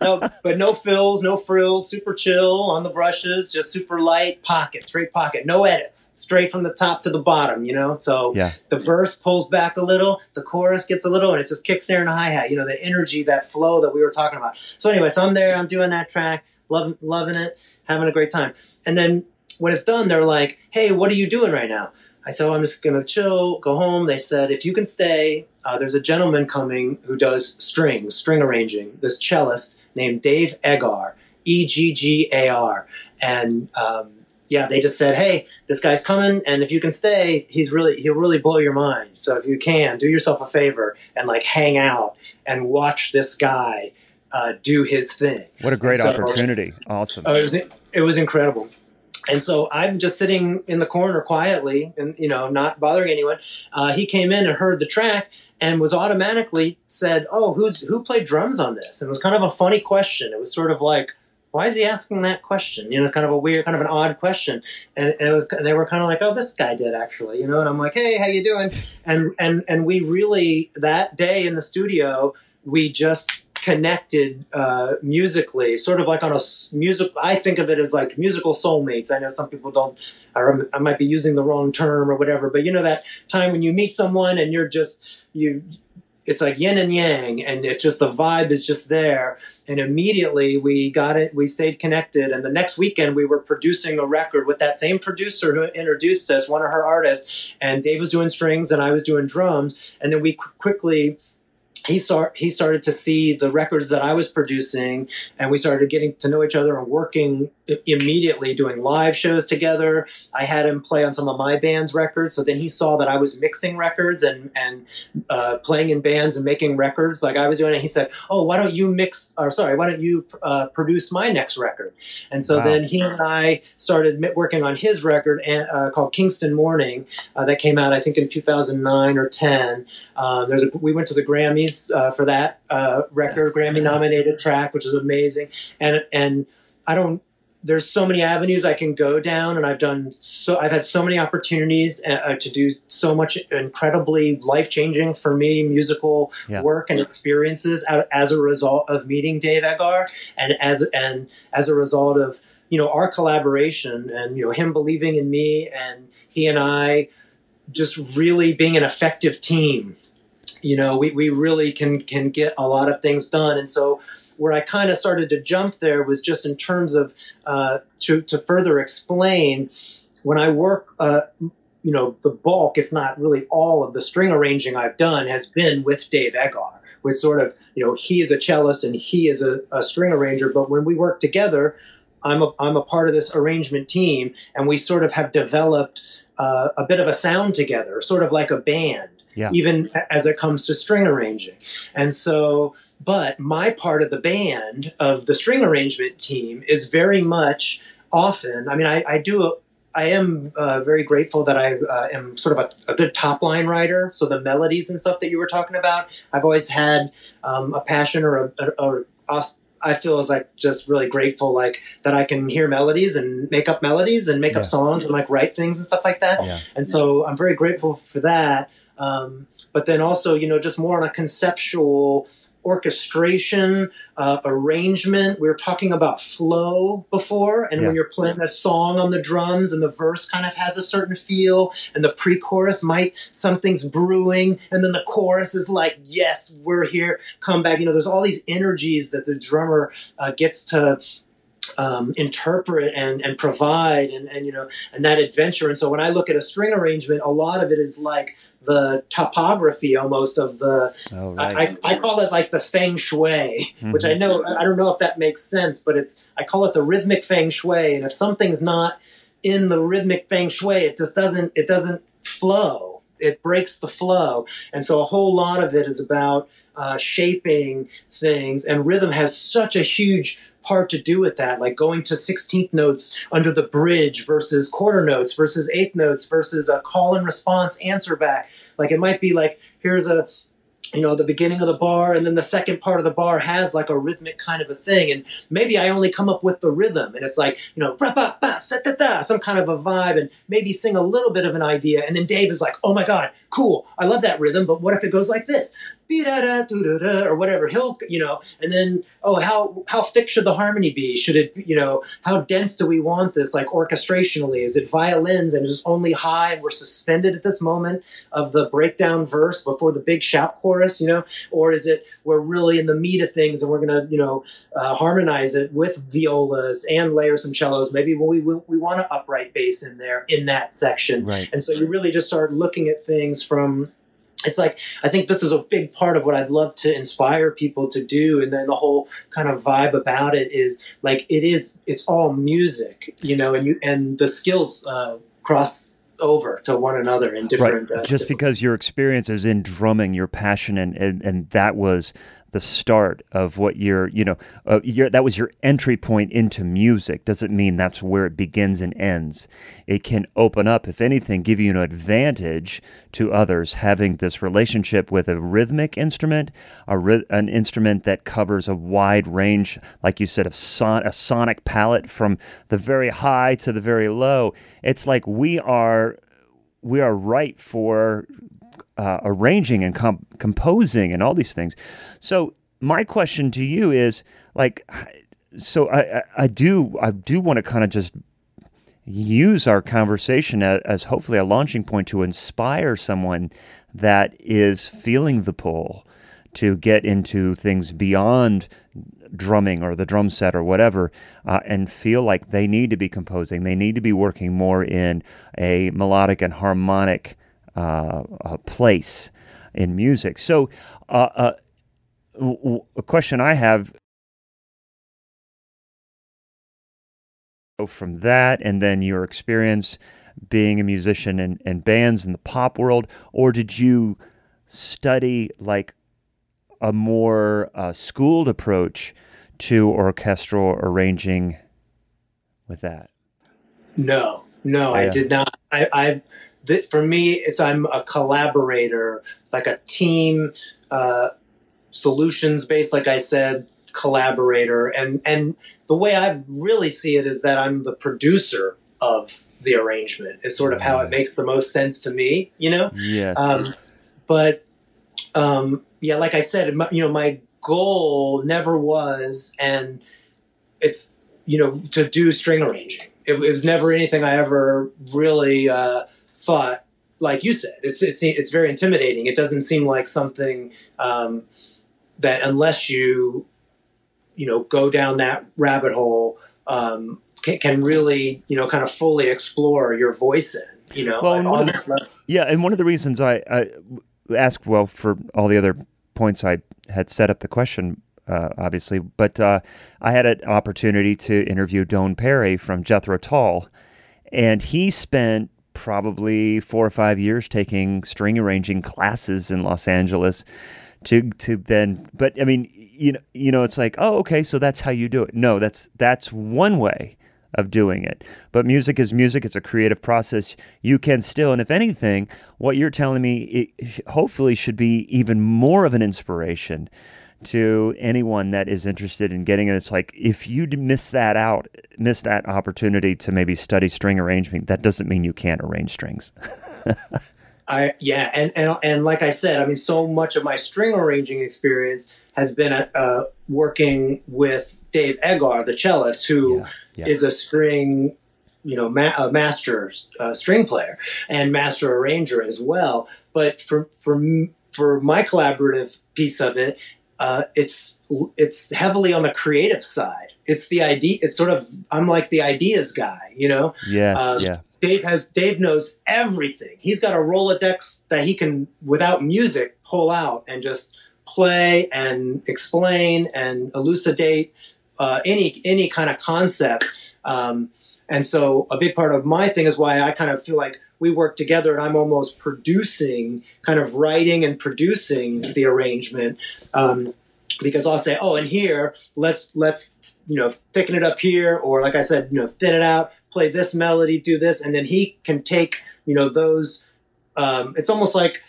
No, but no fills, no frills, super chill on the brushes, just super light pocket, straight pocket, no edits, straight from the top to the bottom. You know, so yeah. the verse pulls back a little, the chorus gets a little, and it just kicks snare and a hi hat. You know, the energy, that flow that we were talking about. So anyway, so I'm there, I'm doing that track, loving, loving it, having a great time, and then when it's done, they're like, "Hey, what are you doing right now?" I said, oh, I'm just going to chill, go home. They said, if you can stay, uh, there's a gentleman coming who does strings, string arranging, this cellist named Dave Eggar, E G G A R. And um, yeah, they just said, hey, this guy's coming, and if you can stay, he's really he'll really blow your mind. So if you can, do yourself a favor and like hang out and watch this guy uh, do his thing. What a great so, opportunity! Awesome. Uh, it, was, it was incredible. And so I'm just sitting in the corner quietly and, you know, not bothering anyone. Uh, he came in and heard the track and was automatically said, Oh, who's, who played drums on this? And it was kind of a funny question. It was sort of like, why is he asking that question? You know, it's kind of a weird, kind of an odd question. And, and it was, they were kind of like, oh, this guy did actually, you know, and I'm like, hey, how you doing? And, and, and we really, that day in the studio, we just connected uh, musically, sort of like on a music. I think of it as like musical soulmates. I know some people don't. I, might be using the wrong term or whatever, but you know that time when you meet someone and you're just you. It's like yin and yang, and it's just the vibe is just there. And immediately we got it. We stayed connected, and the next weekend we were producing a record with that same producer who introduced us, one of her artists. And Dave was doing strings, and I was doing drums. And then we qu- quickly he start he started to see the records that I was producing, and we started getting to know each other and working immediately, doing live shows together. I had him play on some of my band's records, so then he saw that I was mixing records and and uh, playing in bands and making records like I was doing. And he said, "Oh, why don't you mix? Or sorry, why don't you uh, produce my next record?" And so Wow. then he and I started working on his record and, uh, called Kingston Morning uh, that came out I think in 2009 or 10. Um, there's a, we went to the Grammys uh, for that uh, record, Grammy nominated track, which is amazing. And and I don't. There's so many avenues I can go down, and I've done so. I've had so many opportunities uh, uh, to do so much incredibly life changing for me musical Yeah. work and experiences out, as a result of meeting Dave Eggar, and as and as a result of you know our collaboration and you know him believing in me and he and I just really being an effective team you know we, we really can can get a lot of things done and so where i kind of started to jump there was just in terms of uh, to, to further explain when i work uh, you know the bulk if not really all of the string arranging i've done has been with dave eggar which sort of you know he is a cellist and he is a, a string arranger but when we work together i'm a, I'm a part of this arrangement team and we sort of have developed uh, a bit of a sound together sort of like a band Yeah. even as it comes to string arranging. And so, but my part of the band of the string arrangement team is very much often, I mean, I, I do, a, I am uh, very grateful that I uh, am sort of a, a good top line writer. So the melodies and stuff that you were talking about, I've always had um, a passion or a, a, a, a I feel as like just really grateful, like that I can hear melodies and make up melodies and make Yeah. up songs and like write things and stuff like that. Yeah. And so I'm very grateful for that. Um, but then also, you know, just more on a conceptual orchestration, uh, arrangement. We were talking about flow before, and Yeah. when you're playing a song on the drums and the verse kind of has a certain feel, and the pre-chorus might something's brewing, and then the chorus is like, "Yes, we're here, come back." You know, there's all these energies that the drummer uh, gets to um, interpret and, and provide and, and you know and that adventure and so when i look at a string arrangement a lot of it is like the topography almost of the Oh, right. Mm-hmm. I, I call it like the feng shui which i know i don't know if that makes sense but it's i call it the rhythmic feng shui and if something's not in the rhythmic feng shui it just doesn't it doesn't flow it breaks the flow. And so a whole lot of it is about uh, shaping things and rhythm has such a huge part to do with that like going to 16th notes under the bridge versus quarter notes versus eighth notes versus a call and response answer back. Like it might be like here's a you know the beginning of the bar and then the second part of the bar has like a rhythmic kind of a thing and maybe i only come up with the rhythm and it's like you know ba da da some kind of a vibe and maybe sing a little bit of an idea and then dave is like oh my god cool i love that rhythm but what if it goes like this or whatever he'll you know and then oh how how thick should the harmony be should it you know how dense do we want this like orchestrationally is it violins and just only high and we're suspended at this moment of the breakdown verse before the big shout chorus, you know, or is it we're really in the meat of things and we're going to, you know, uh, harmonize it with violas and layer some cellos. Maybe we we, we want an upright bass in there in that section, Right. and so you really just start looking at things from. It's like I think this is a big part of what I'd love to inspire people to do, and then the whole kind of vibe about it is like it is. It's all music, you know, and you and the skills uh, cross over to one another in different. right. Uh, Just because your experience is in drumming, your passion, and, and, and that was the start of what your, you know, uh, your, that was your entry point into music, doesn't mean that's where it begins and ends. It can open up, if anything, give you an advantage to others having this relationship with a rhythmic instrument, a an instrument that covers a wide range, like you said, of son- a sonic palette from the very high to the very low. It's like we are we are right for uh, arranging and comp- composing and all these things. So my question to you is like, so I, I, I do I do want to kind of just use our conversation as, as hopefully a launching point to inspire someone that is feeling the pull to get into things beyond drumming or the drum set or whatever uh, and feel like they need to be composing they need to be working more in a melodic and harmonic uh, place in music so uh, uh, a question i have from that and then your experience being a musician and, in bands in the pop world or did you study like a more uh, schooled approach to orchestral arranging with that? No, no, I did not. I, I th- for me, it's I'm a collaborator, like a team, uh, solutions based, like I said, collaborator, and and the way I really see it is that I'm the producer of the arrangement. Is sort of how it makes the most sense to me, you know. Yes. Um, but um, yeah, like I said, my- you know, my goal never was, and it's you know to do string arranging. It, it was never anything I ever really uh, thought. Like you said, it's it's it's very intimidating. It doesn't seem like something um, that unless you you know go down that rabbit hole um, can, can really you know kind of fully explore your voice in. You know, Well, and one of. Yeah, and one of the reasons I, I asked, well, for all the other points I had set up the question, uh, obviously, but uh, I had an opportunity to interview Don Perry from Jethro Tull, and he spent probably four or five years taking string arranging classes in Los Angeles to to then but I mean you know you know it's like oh okay so that's how you do it. No that's that's one way of doing it. But music is music. It's a creative process. You can still and if anything what you're telling me hopefully should be even more of an inspiration to anyone that is interested in getting it it's like if you miss that out miss that opportunity to maybe study string arrangement that doesn't mean you can't arrange strings I yeah, and and and like I said, I mean, so much of my string arranging experience has been uh, working with Dave Eggar, the cellist, who is Yeah, yeah. a string, you know, ma- a master uh, string player and master arranger as well. But for for for my collaborative piece of it, uh, it's it's heavily on the creative side. It's the idea. It's sort of I'm like the ideas guy, you know. yes Um, yeah Dave has Dave knows everything. He's got a Rolodex that he can, without music, pull out and just play and explain and elucidate uh, any any kind of concept. Um, and so, a big part of my thing is why I kind of feel like we work together, and I'm almost producing, kind of writing and producing the arrangement. Um, because I'll say, oh, and here, let's let's you know thicken it up here, or like I said, you know, thin it out, play this melody, do this, and then he can take you know those. Um, it's almost like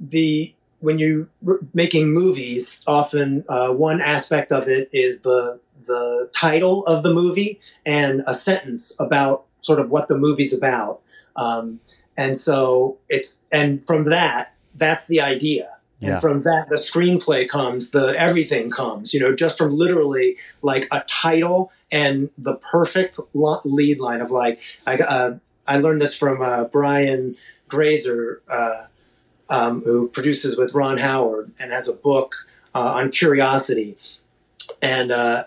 the when you are making movies, often uh, one aspect of it is the the title of the movie and a sentence about sort of what the movie's about. Um, and so it's and from that, that's the idea. Yeah. And from that, the screenplay comes, the everything comes. You know, just from literally like a title and the perfect lead line of like I uh, I learned this from uh, Brian Grazer, uh, um, who produces with Ron Howard and has a book uh, on curiosity, and uh,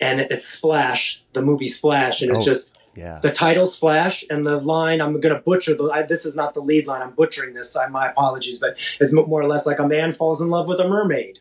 and it's Splash, the movie Splash, and it's Oh. just yeah the title Splash and the line. I'm going to butcher the. I, this is not the lead line. I'm butchering this. I, my apologies, but it's more or less like a man falls in love with a mermaid.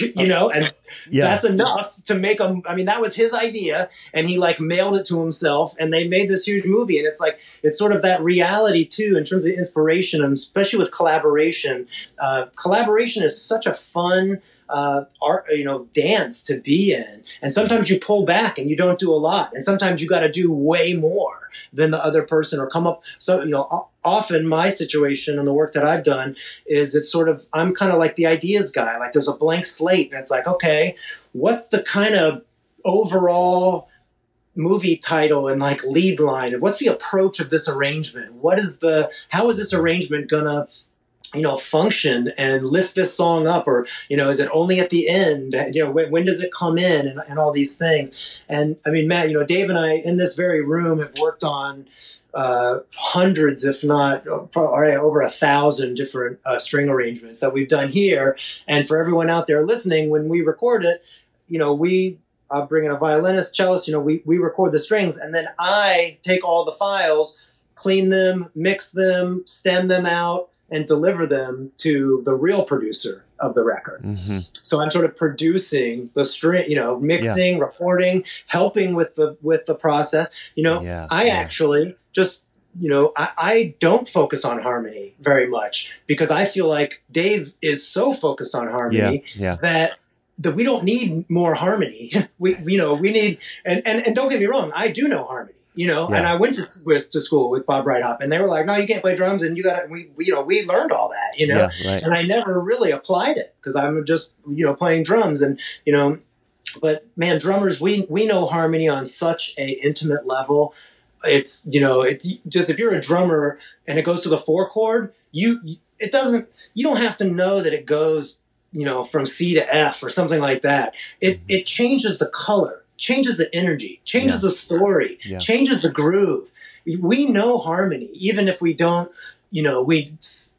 You know, and yeah that's enough to make them. I mean that was his idea and he like mailed it to himself and they made this huge movie and it's like it's sort of that reality too in terms of inspiration and especially with collaboration uh, collaboration is such a fun uh, art you know dance to be in and sometimes you pull back and you don't do a lot and sometimes you got to do way more than the other person or come up. So you know often my situation and the work that i've done is it's sort of i'm kind of like the ideas guy. Like there's a blank slate and it's like okay what's the kind of overall movie title and like lead line? And what's the approach of this arrangement? What is the how is this arrangement gonna you know function and lift this song up? Or you know is it only at the end? You know when, when does it come in? And, and all these things. And i mean matt you know dave and i in this very room have worked on uh, hundreds, if not probably over a thousand different uh, string arrangements that we've done here. And for everyone out there listening, when we record it, you know, we uh, bring in a violinist, cellist, you know, we, we record the strings. And then I take all the files, clean them, mix them, stem them out, and deliver them to the real producer of the record. Mm-hmm. So I'm sort of producing the string, you know, mixing, yeah. recording, helping with the with the process. You know, yeah, I yeah. actually just you know I, I, don't focus on harmony very much because I feel like Dave is so focused on harmony that that we don't need more harmony. we you know we need and, and and don't get me wrong, I do know harmony you know. Yeah. And I went to with, to school with Bob Breithaupt, and they were like, "No, you can't play drums," and you got to. We, we, you know, we learned all that, you know. Yeah, right. And I never really applied it because I'm just you know playing drums, and you know. But man, drummers, we we know harmony on such a intimate level. It's you know, it just if you're a drummer and it goes to the four chord, you it doesn't. You don't have to know that it goes you know from C to F or something like that. It Mm-hmm. it changes the color changes the energy, changes Yeah. the story, Yeah. changes the groove. We know harmony, even if we don't, you know, we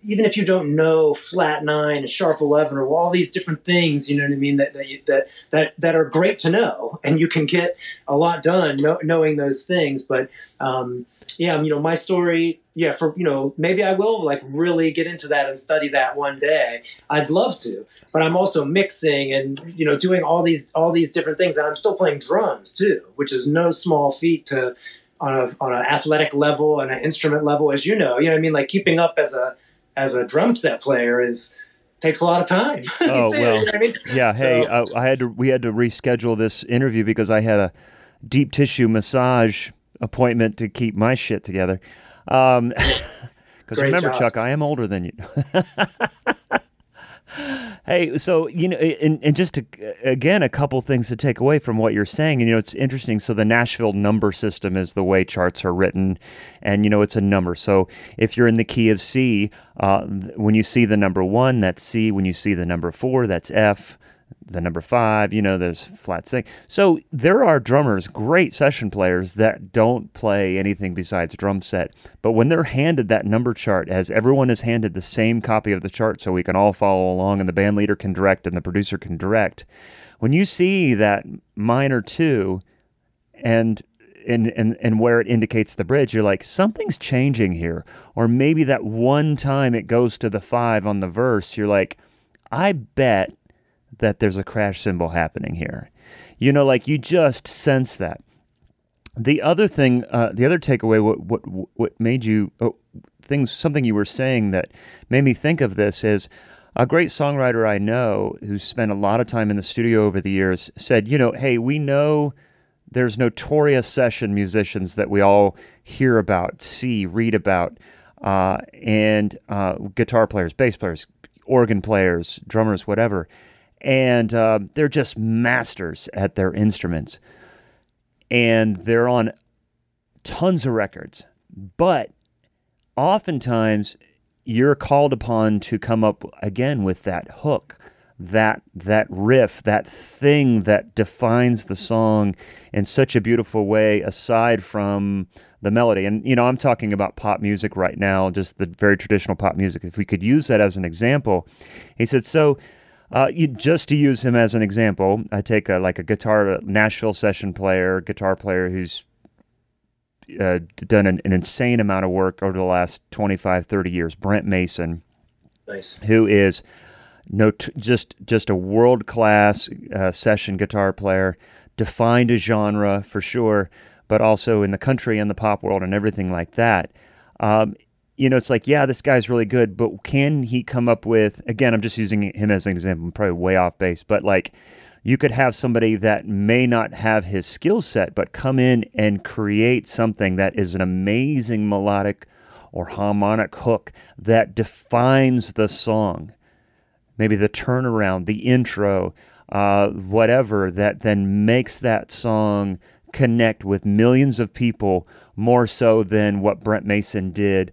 even if you don't know flat nine, sharp eleven, or all these different things, you know what I mean, that that you- that that, that are great to know, and you can get a lot done know, knowing those things. But um, yeah, you know, my story, yeah, for you know, maybe I will like really get into that and study that one day. I'd love to, but I'm also mixing and you know doing all these all these different things, and I'm still playing drums too, which is no small feat to on a on an athletic level and an instrument level, as you know. You know what I mean? Like keeping up as a as a drum set player is takes a lot of time. Oh, You know well, I mean? Yeah, hey, So- uh, I had to we had to reschedule this interview because I had a deep tissue massage appointment to keep my shit together. Um, because remember, job. Chuck, I am older than you. hey, so you know, and, and just to, again, a couple things to take away from what you're saying. And you know, it's interesting. So the Nashville number system is the way charts are written, and you know, it's a number. So if you're in the key of C, uh, when you see the number one, that's C. When you see the number four, that's F the number five, you know, there's flat six. So there are drummers, great session players that don't play anything besides drum set. But when they're handed that number chart, as everyone is handed the same copy of the chart so we can all follow along and the band leader can direct and the producer can direct, when you see that minor two and and, and and where it indicates the bridge, you're like, something's changing here. Or maybe that one time it goes to the five on the verse, you're like, I bet that there's a crash cymbal happening here. You know, like you just sense that. The other thing, uh, the other takeaway, what what what made you oh, things, something you were saying that made me think of this is a great songwriter I know who's spent a lot of time in the studio over the years said, you know, hey, we know there's notorious session musicians that we all hear about, see, read about, uh, and uh, guitar players, bass players, organ players, drummers, whatever. And uh, they're just masters at their instruments. And they're on tons of records. But oftentimes you're called upon to come up again with that hook that that riff that thing that defines the song in such a beautiful way aside from the melody and you know I'm talking about pop music right now just the very traditional pop music if we could use that as an example he said so uh, you, just to use him as an example I take a, like a guitar Nashville session player guitar player who's uh, done an, an insane amount of work over the last 25 30 years Brent Mason nice. who is no t- just just a world class uh, session guitar player, defined a genre for sure, but also in the country and the pop world and everything like that. Um, you know, it's like, yeah, this guy's really good, but can he come up with? Again, I'm just using him as an example. I'm probably way off base, but like, you could have somebody that may not have his skill set, but come in and create something that is an amazing melodic or harmonic hook that defines the song maybe the turnaround, the intro, uh, whatever, that then makes that song connect with millions of people more so than what Brent Mason did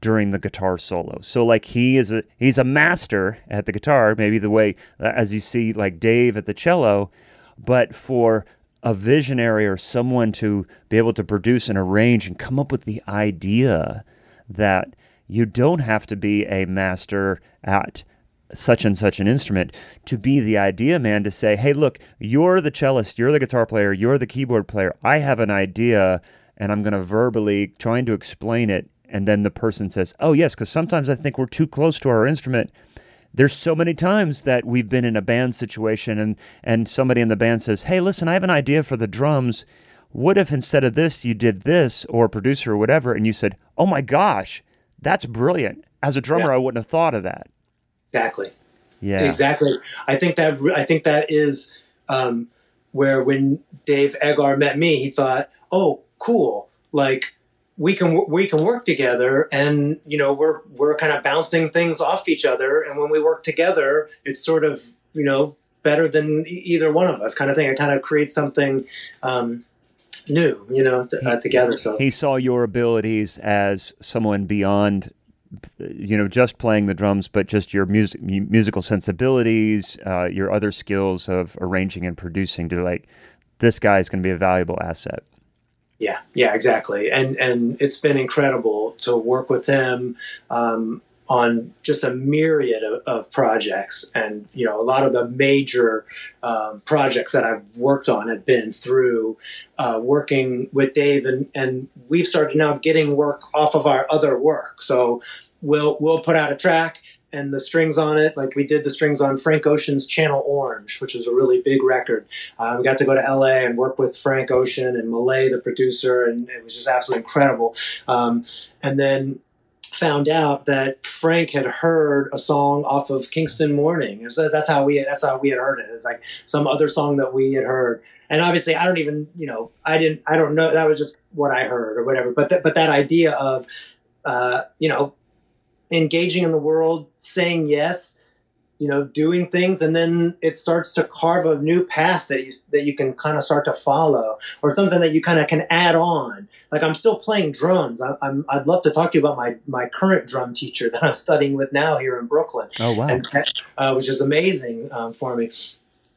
during the guitar solo. So like he is a he's a master at the guitar, maybe the way uh, as you see like Dave at the cello, but for a visionary or someone to be able to produce and arrange and come up with the idea that you don't have to be a master at such and such an instrument to be the idea man to say, hey, look, you're the cellist, you're the guitar player, you're the keyboard player. I have an idea and I'm going to verbally trying to explain it. And then the person says, oh, yes, because sometimes I think we're too close to our instrument. There's so many times that we've been in a band situation and, and somebody in the band says, hey, listen, I have an idea for the drums. What if instead of this, you did this, or producer or whatever, and you said, oh my gosh, that's brilliant. As a drummer, Yeah. I wouldn't have thought of that. Exactly. Yeah. Exactly. I think that I think that is um, where when Dave Eggar met me, he thought, "Oh, cool! Like we can we can work together, and you know we're we're kind of bouncing things off each other, and when we work together, it's sort of you know better than either one of us, kind of thing. It kind of creates something um, new, you know, uh, together. So He saw your abilities as someone beyond, you know, just playing the drums, but just your music, musical sensibilities, uh, your other skills of arranging and producing. To like, this guy is going to be a valuable asset. Yeah, yeah, exactly. And and it's been incredible to work with him um, on just a myriad of, of projects. And you know, a lot of the major um, projects that I've worked on have been through uh, working with Dave, and and we've started now getting work off of our other work. So we'll we'll put out a track. And the strings on it, like we did the strings on Frank Ocean's Channel Orange, which was a really big record. Uh, we got to go to LA and work with Frank Ocean and Malay, the producer, and it was just absolutely incredible. Um, and then found out that Frank had heard a song off of Kingston Morning. So that's how we that's how we had heard it. It's like some other song that we had heard. And obviously, I don't even you know I didn't I don't know that was just what I heard or whatever. But th- but that idea of uh, you know engaging in the world, saying yes, you know, doing things, and then it starts to carve a new path that you that you can kind of start to follow, or something that you kind of can add on. Like I'm still playing drums. I, I'm I'd love to talk to you about my my current drum teacher that I'm studying with now here in Brooklyn Oh wow! and uh, which is amazing um, for me.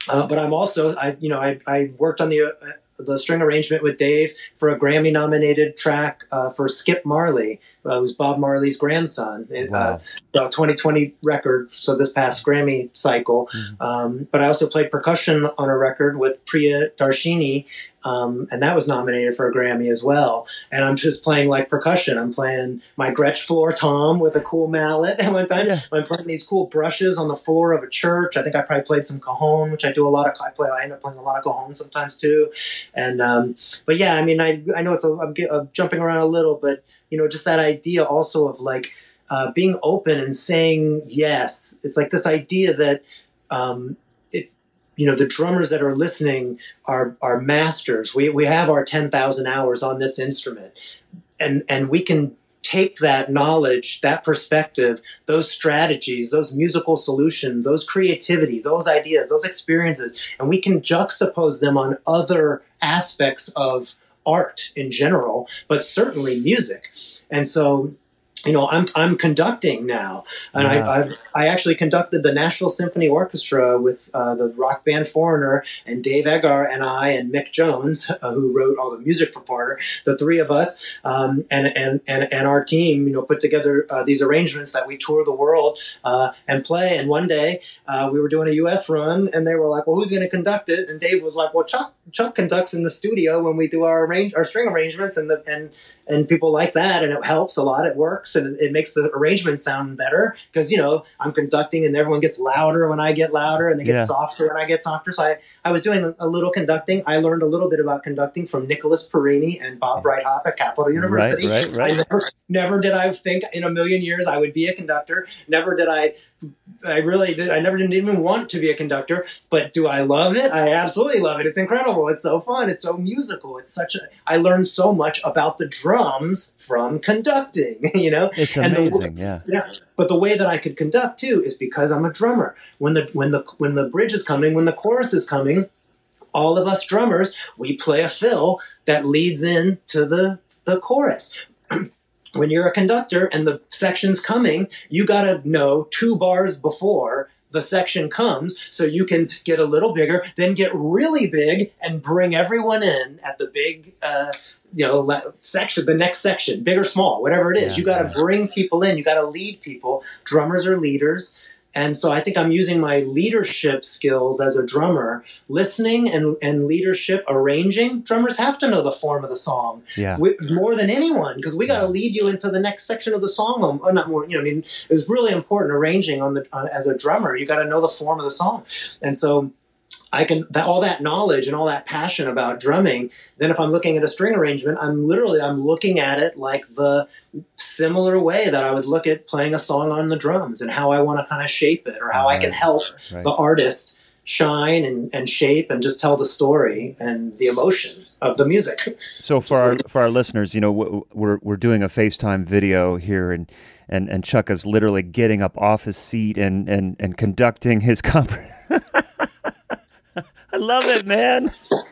Uh, but I'm also, I you know, I, I worked on the uh, the string arrangement with Dave for a Grammy nominated track uh, for Skip Marley, uh, who's Bob Marley's grandson. It, Wow. uh, the 2020 record, so this past Grammy cycle. Um, but I also played percussion on a record with Priya Darshini, um, and that was nominated for a Grammy as well. And I'm just playing like percussion. I'm playing my Gretsch floor tom with a cool mallet And one time. Yeah. I'm playing these cool brushes on the floor of a church. I think I probably played some cajon, which I do a lot of. I play. I end up playing a lot of cajon sometimes too. And um, but yeah, I mean, I I know it's a, I'm, I'm jumping around a little, but you know, just that idea also of like uh, being open and saying yes. It's like this idea that um, you know, the drummers that are listening are are masters. We we have our ten thousand hours on this instrument, and and we can take that knowledge, that perspective, those strategies, those musical solutions, those creativity, those ideas, those experiences, and we can juxtapose them on other aspects of art in general, but certainly music. And so, you know, I'm I'm conducting now, and Yeah. I, I I actually conducted the Nashville Symphony Orchestra with uh, the rock band Foreigner and Dave Eggar and I and Mick Jones, uh, who wrote all the music for Foreigner. The three of us um, and, and and and our team, you know, put together uh, these arrangements that we tour the world uh, and play. And one day uh, we were doing a U.S. run, and they were like, "Well, who's going to conduct it?" And Dave was like, "Well, Chuck Chuck conducts in the studio when we do our arrange our string arrangements, and the and and people like that, and it helps a lot. It works, and it, makes the arrangement sound better because you know I'm conducting, and everyone gets louder when I get louder, and they get Yeah. softer when I get softer. So I, I was doing a little conducting. I learned a little bit about conducting from Nicholas Perini and Bob Breithaupt at Capital University. right, right. I never, never did I think in a million years I would be a conductor. Never did I. I really did. I never didn't even want to be a conductor. But do I love it? I absolutely love it. It's incredible. It's so fun. It's so musical. It's such a. I learned so much about the drums from conducting. You know, It's And the- amazing. Yeah. yeah, but the way that I could conduct too is because I'm a drummer. When the when the when the bridge is coming, when the chorus is coming, all of us drummers we play a fill that leads in to the the chorus. when you're a conductor and the section's coming, you got to know two bars before the section comes so you can get a little bigger, then get really big and bring everyone in at the big, uh, you know, le- section, the next section, big or small, whatever it is. Yeah, you got to yeah. bring people in. You got to lead people. Drummers are leaders. And so I think I'm using my leadership skills as a drummer, listening and, and leadership, arranging. Drummers have to know the form of the song Yeah. we, more than anyone because we got to Yeah. lead you into the next section of the song. Um, uh, not more, you know. I mean, it's really important arranging on the on, as a drummer. You got to know the form of the song, and so I can that all that knowledge and all that passion about drumming. Then if I'm looking at a string arrangement, I'm literally I'm looking at it like the similar way that I would look at playing a song on the drums and how I want to kind of shape it or how I can help Right. the artist shine and, and shape and just tell the story and the emotions of the music. So for our for our listeners, you know, we're we're doing a FaceTime video here, and and and Chuck is literally getting up off his seat and and and conducting his conference. I love it, man.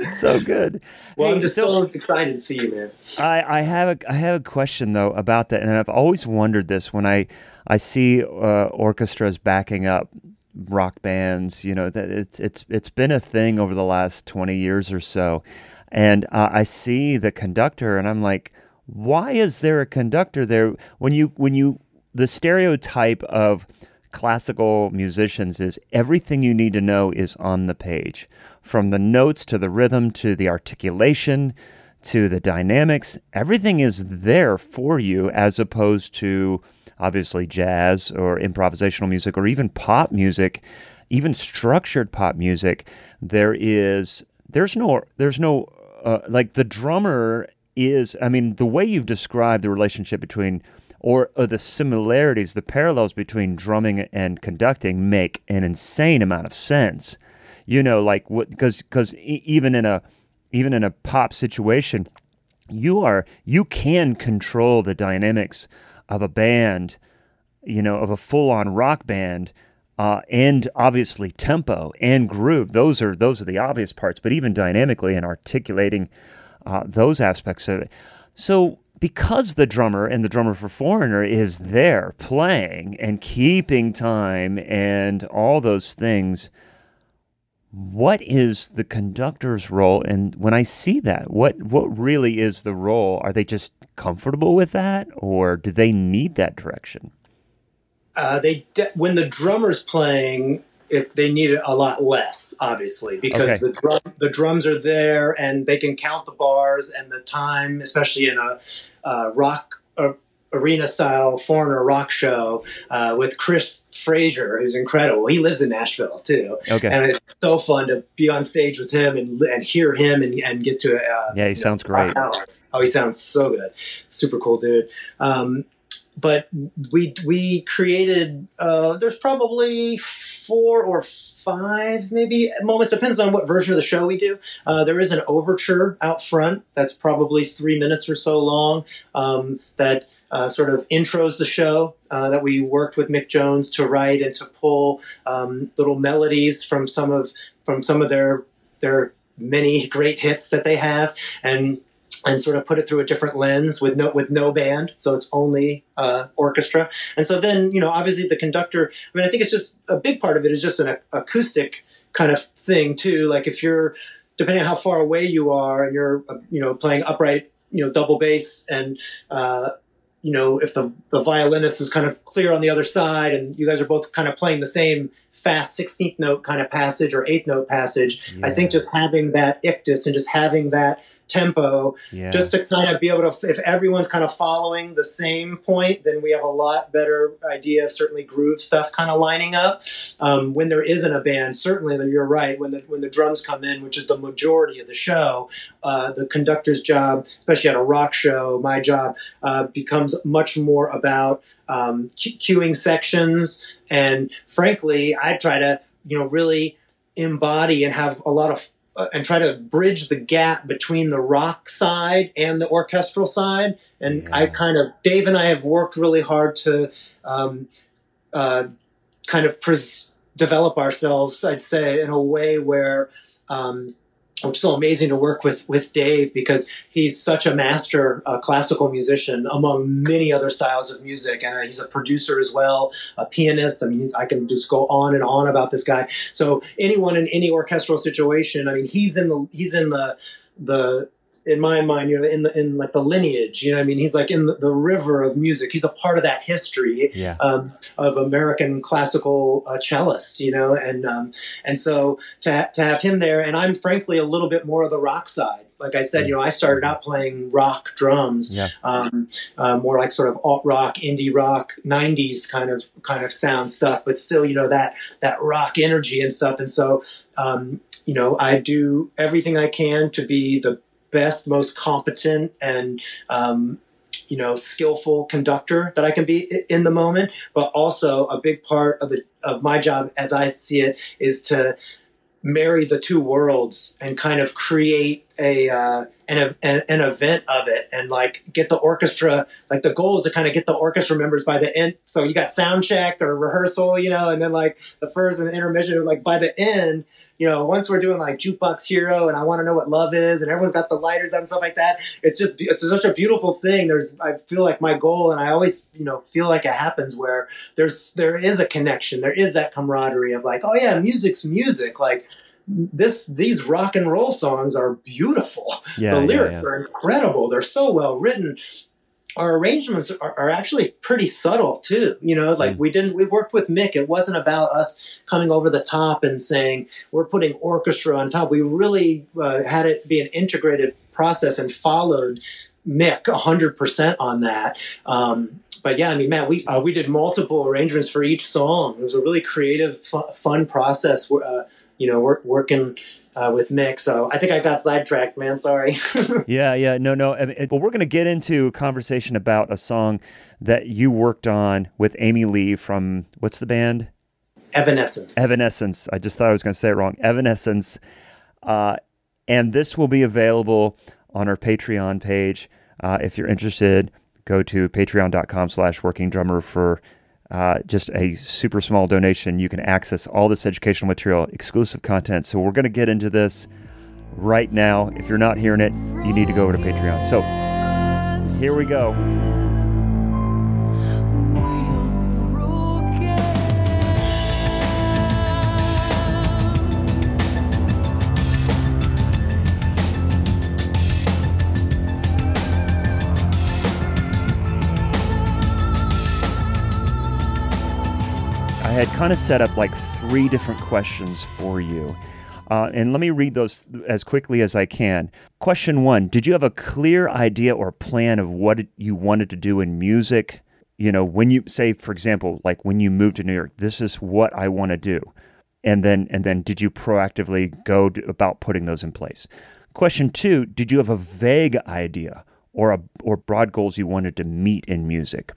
it's so good. Well, Hey, I'm just so- so excited to see you, man. I, I have a I have a question though about that, and I've always wondered this when I I see uh, orchestras backing up rock bands. You know that it's it's it's been a thing over the last twenty years or so, and uh, I see the conductor, and I'm like, why is there a conductor there? When you when you the stereotype of classical musicians is everything you need to know is on the page. From the notes to the rhythm to the articulation to the dynamics everything is there for you as opposed to obviously jazz or improvisational music or even pop music even structured pop music. There is there's no there's no uh, like the drummer is i mean the way you've described the relationship between or, or the similarities the parallels between drumming and conducting make an insane amount of sense. You know like what because because even in a even in a pop situation you are you can control the dynamics of a band you know of a full-on rock band uh, and obviously tempo and groove. Those are those are the obvious parts but even dynamically and articulating uh, those aspects of it. So because the drummer and the drummer for foreigner is there playing and keeping time and all those things what is the conductor's role? And when i see that what what really is the role? Are they just comfortable with that or do they need that direction? Uh, they de- when the drummer's playing, it, they need it a lot less, obviously, because Okay. the drum the drums are there and they can count the bars and the time, especially in a uh, rock uh, arena style foreigner rock show uh, with Chris Frazier, who's incredible. He lives in Nashville too, okay and it's so fun to be on stage with him and and hear him and, and get to uh, yeah he sounds great Oh, he sounds so good. Super cool dude. Um, but we we created. Uh, there's probably four or five, maybe moments. Depends on what version of the show we do. Uh, there is an overture out front that's probably three minutes or so long. Um, that uh, sort of intros the show uh, that we worked with Mick Jones to write and to pull um, little melodies from some of from some of their their many great hits that they have and and sort of put it through a different lens with no with no band, so it's only uh, orchestra. And so then you know, obviously the conductor. I mean, I think it's just a big part of it is just an ac- acoustic kind of thing too. Like if you're depending on how far away you are, and you're uh, you know playing upright, you know double bass, and uh, you know if the the violinist is kind of clear on the other side, and you guys are both kind of playing the same fast 16th note kind of passage or eighth note passage. I think just having that ictus and just having that tempo yeah. just to kind of be able to if everyone's kind of following the same point then we have a lot better idea of certainly groove stuff kind of lining up. Um, when there isn't a band certainly you're right when the when the drums come in which is the majority of the show uh, the conductor's job especially at a rock show my job uh, becomes much more about um, cueing sections. And frankly i try to you know really embody and have a lot of uh, and try to bridge the gap between the rock side and the orchestral side. And I kind of, Dave and I have worked really hard to um, uh, kind of pres- develop ourselves, I'd say, in a way where um, is so amazing to work with with Dave because he's such a master uh, classical musician among many other styles of music, and uh, he's a producer as well, a pianist. I mean, I can just go on and on about this guy. So anyone in any orchestral situation, I mean, he's in the he's in the the in my mind, you know, in the in like the lineage, you know, I mean, he's like in the, the river of music. He's a part of that history Yeah. um, of American classical uh, cellist, you know, and um, and so to ha- to have him there, and I'm frankly a little bit more of the rock side. Like I said, you know, I started out playing rock drums, Yeah. um, uh, more like sort of alt rock, indie rock, '90s kind of kind of sound stuff, but still, you know, that that rock energy and stuff. And so, um, you know, I do everything I can to be the best, most competent, and um, you know, skillful conductor that I can be in the moment. But also, a big part of the of my job, as I see it, is to marry the two worlds and kind of create a uh, an, an an event of it and like get the orchestra like the goal is to kind of get the orchestra members by the end so you got sound check or rehearsal you know and then like the first and the intermission like by the end you know once we're doing like jukebox hero and i want to know what love is and everyone's got the lighters and stuff like that it's just it's such a beautiful thing. There's i feel like my goal and i always you know feel like it happens where there's there is a connection. There is that camaraderie of like oh yeah music's music. Like this these rock and roll songs are beautiful Yeah. the yeah, lyrics yeah. are incredible they're so well written our arrangements are, are actually pretty subtle too you know like Mm. we didn't we worked with mick it wasn't about us coming over the top and saying we're putting orchestra on top we really uh, had it be an integrated process and followed mick 100% on that um, but yeah, I mean, man, we uh, we did multiple arrangements for each song. It was a really creative, fu- fun process. Uh, you know, work, working uh, with Mick. So I think I got sidetracked, man. Sorry. Yeah, yeah, no, no. I mean, well, we're going to get into a conversation about a song that you worked on with Amy Lee from what's the band? Evanescence. Evanescence. I just thought I was going to say it wrong. Evanescence. Uh, and this will be available on our Patreon page. Uh, if you're interested, go to patreon.com slash working drummer for uh, just a super small donation. You can access all this educational material, exclusive content. So we're going to get into this right now. If you're not hearing it, you need to go over to Patreon. So here we go. Had kind of set up like three different questions for you. Uh, and let me read those as quickly as I can. Question one Did you have a clear idea or plan of what you wanted to do in music? You know, when you say, for example, like when you moved to New York, this is what I want to do. And then, and then, did you proactively go to, about putting those in place? Question two: Did you have a vague idea or a or broad goals you wanted to meet in music?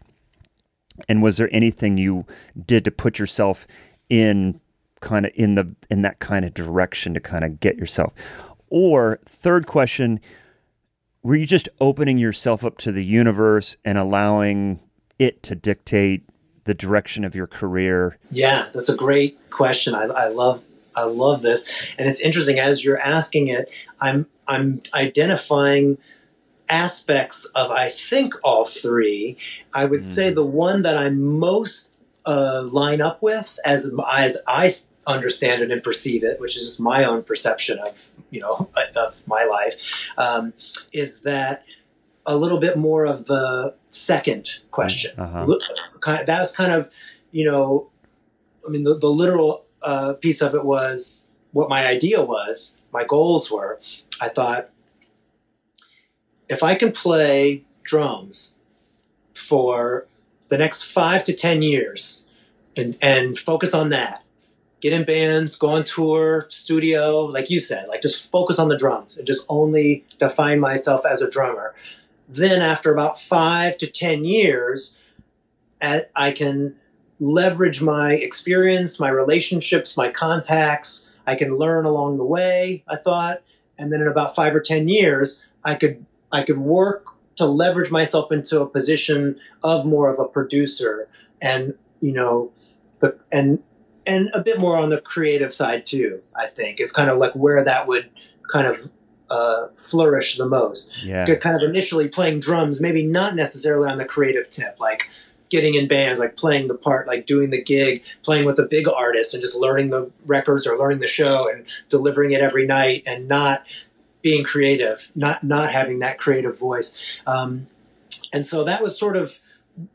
And was there anything you did to put yourself in kind of in the in that kind of direction to kind of get yourself or third question were you just opening yourself up to the universe and allowing it to dictate the direction of your career Yeah, that's a great question. I, I love I love this, and it's interesting as you're asking it. I'm I'm identifying aspects of I think all three. I would say the one that I most uh, line up with, as as I understand it and perceive it, which is just my own perception of you know of my life, um, is that a little bit more of the second question. Uh-huh. That was kind of you know, I mean the, the literal uh, piece of it was what my idea was, my goals were. I thought if I can play drums for the next five to ten years and and focus on that get in bands go on tour studio like you said like just focus on the drums and just only define myself as a drummer then after about five to ten years i can leverage my experience my relationships my contacts. I can learn along the way i thought. And then in about five or ten years i could i could work to leverage myself into a position of more of a producer and you know but and and a bit more on the creative side too i think it's kind of like where that would kind of uh, flourish the most. Yeah. Kind of initially playing drums, maybe not necessarily on the creative tip, like getting in bands, like playing the part, like doing the gig, playing with a big artist, and just learning the records or learning the show and delivering it every night, and not being creative, not not having that creative voice. Um, and so that was sort of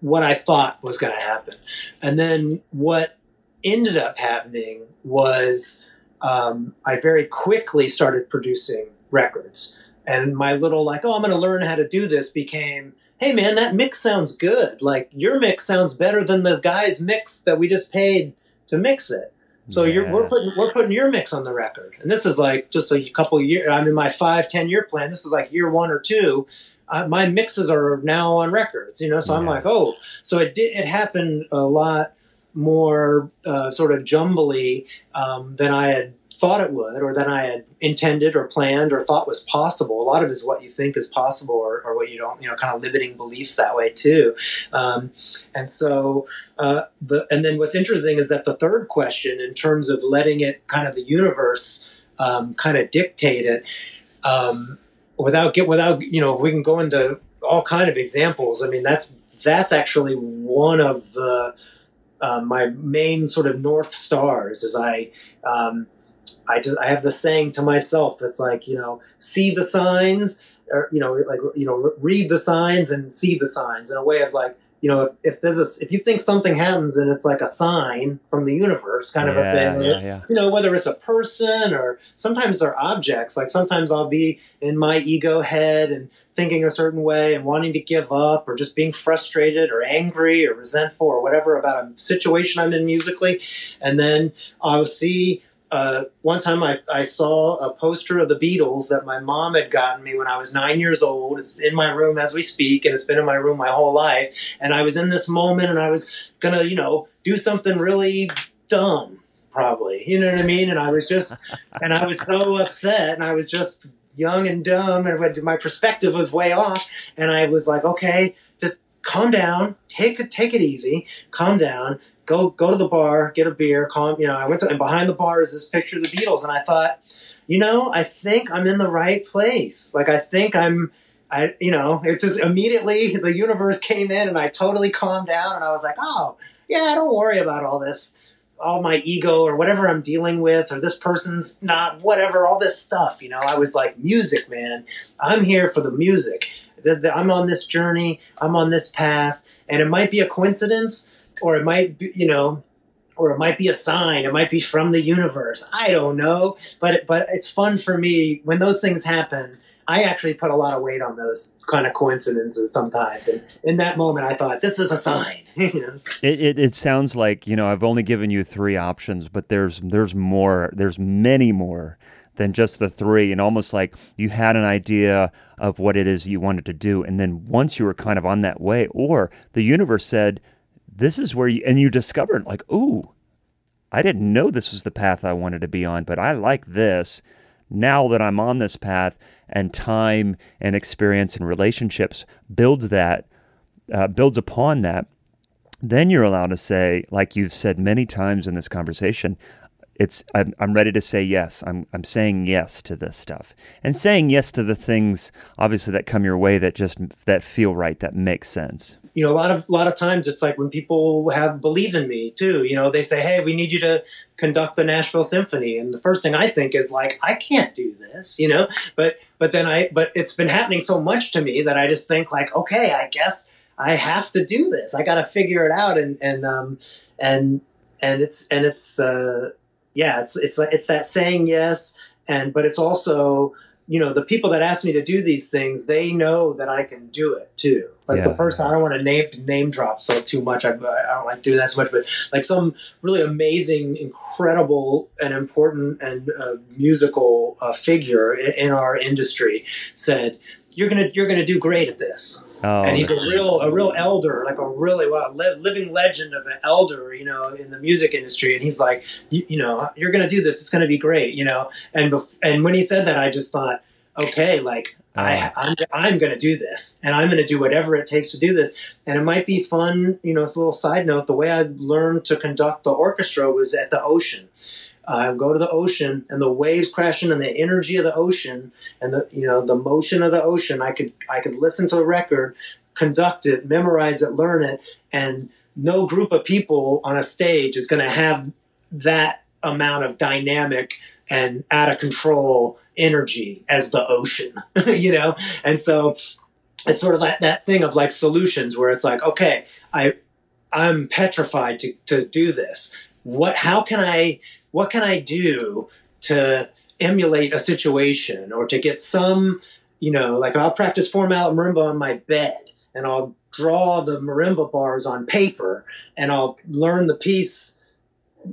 what I thought was going to happen. And then what ended up happening was um, I very quickly started producing records. And my little, like, oh, I'm going to learn how to do this became, hey, man, that mix sounds good. Like, your mix sounds better than the guy's mix that we just paid to mix it. So you're, we're putting we're putting your mix on the record, and this is like just a couple years. I'm in my five ten year plan. This is like year one or two. Uh, my mixes are now on records, you know. So I'm like, oh, so it did. It happened a lot more uh, sort of jumbly um, than I had thought it would, or than I had intended or planned or thought was possible. A lot of it is what you think is possible, or, or what you don't, you know, kind of limiting beliefs that way too. Um, and so uh, the and then what's interesting is that the third question, in terms of letting it kind of the universe um, kind of dictate it, um, without get without you know we can go into all kind of examples. I mean that's that's actually one of the uh, my main sort of north stars. as I um, I just I have the saying to myself that's like you know see the signs or you know like you know read the signs and see the signs in a way of like you know if, if there's a if you think something happens and it's like a sign from the universe kind of a thing yeah, yeah. you know whether it's a person or sometimes they're objects like sometimes i'll be in my ego head and thinking a certain way and wanting to give up or just being frustrated or angry or resentful or whatever about a situation i'm in musically and then i'll see uh, one time I, I saw a poster of the Beatles that my mom had gotten me when I was nine years old. It's in my room as we speak, and it's been in my room my whole life. And I was in this moment, and I was gonna, you know, do something really dumb, probably. You know what I mean? And I was just, and I was so upset, and I was just young and dumb, and my perspective was way off. And I was like, okay, calm down, take take it easy, calm down. Go, go to the bar, get a beer, calm. You know, I went to, and behind the bar is this picture of the Beatles, and I thought, you know, I think I'm in the right place. Like, I think I'm, I, you know, it just immediately the universe came in, and I totally calmed down, and I was like, oh, yeah, don't worry about all this all my ego or whatever I'm dealing with, or this person's not, whatever, all this stuff. You know, I was like, music, man. I'm here for the music. I'm on this journey. I'm on this path. And it might be a coincidence, or it might be, you know, or it might be a sign. It might be from the universe. I don't know. But, but it's fun for me when those things happen. I actually put a lot of weight on those kind of coincidences sometimes. And in that moment, I thought, this is a sign. It, it it sounds like you know I've only given you three options, but there's there's more. There's many more than just the three, and almost like you had an idea of what it is you wanted to do, and then once you were kind of on that way, or the universe said, "This is where you," and you discovered like, "Ooh, I didn't know this was the path I wanted to be on, but I like this." Now that I'm on this path, and time and experience and relationships builds that, uh, builds upon that, then you're allowed to say, like you've said many times in this conversation, it's I'm, I'm ready to say yes. I'm I'm saying yes to this stuff, and saying yes to the things obviously that come your way that just that feel right, that makes sense. you know, a lot of a lot of times it's like when people have believe in me too. You know, they say, "Hey, we need you to conduct the Nashville Symphony," and the first thing I think is like, "I can't do this," you know. But but then I but it's been happening so much to me that I just think like, okay, I guess I have to do this. I got to figure it out, and and um and and it's and it's uh yeah, it's it's like it's that saying yes, and but it's also you know the people that ask me to do these things they know that i can do it too like the Yeah. person i don't want to name name drop so too much I, I don't like doing that so much but like some really amazing incredible and important and uh, musical uh, figure in, in our industry said you're gonna you're gonna do great at this Oh, and he's a real a real elder, like a really well li- living legend of an elder, you know, in the music industry. And he's like, you, know, you're going to do this. It's going to be great, you know. And bef- and when he said that, I just thought, okay, like I uh. I'm, I'm going to do this, and I'm going to do whatever it takes to do this. And it might be fun, you know. It's a little side note. The way I learned to conduct the orchestra was at the ocean. Uh, go to the ocean and the waves crashing and the energy of the ocean and the you know the motion of the ocean. I could I could listen to a record, conduct it, memorize it, learn it, and no group of people on a stage is going to have that amount of dynamic and out of control energy as the ocean, you know? And so it's sort of that, that thing of like solutions where it's like, okay, I, I'm petrified to, to do this. What, how can I, what can I do to emulate a situation or to get some, you know, like I'll practice four mallet marimba on my bed and I'll draw the marimba bars on paper and I'll learn the piece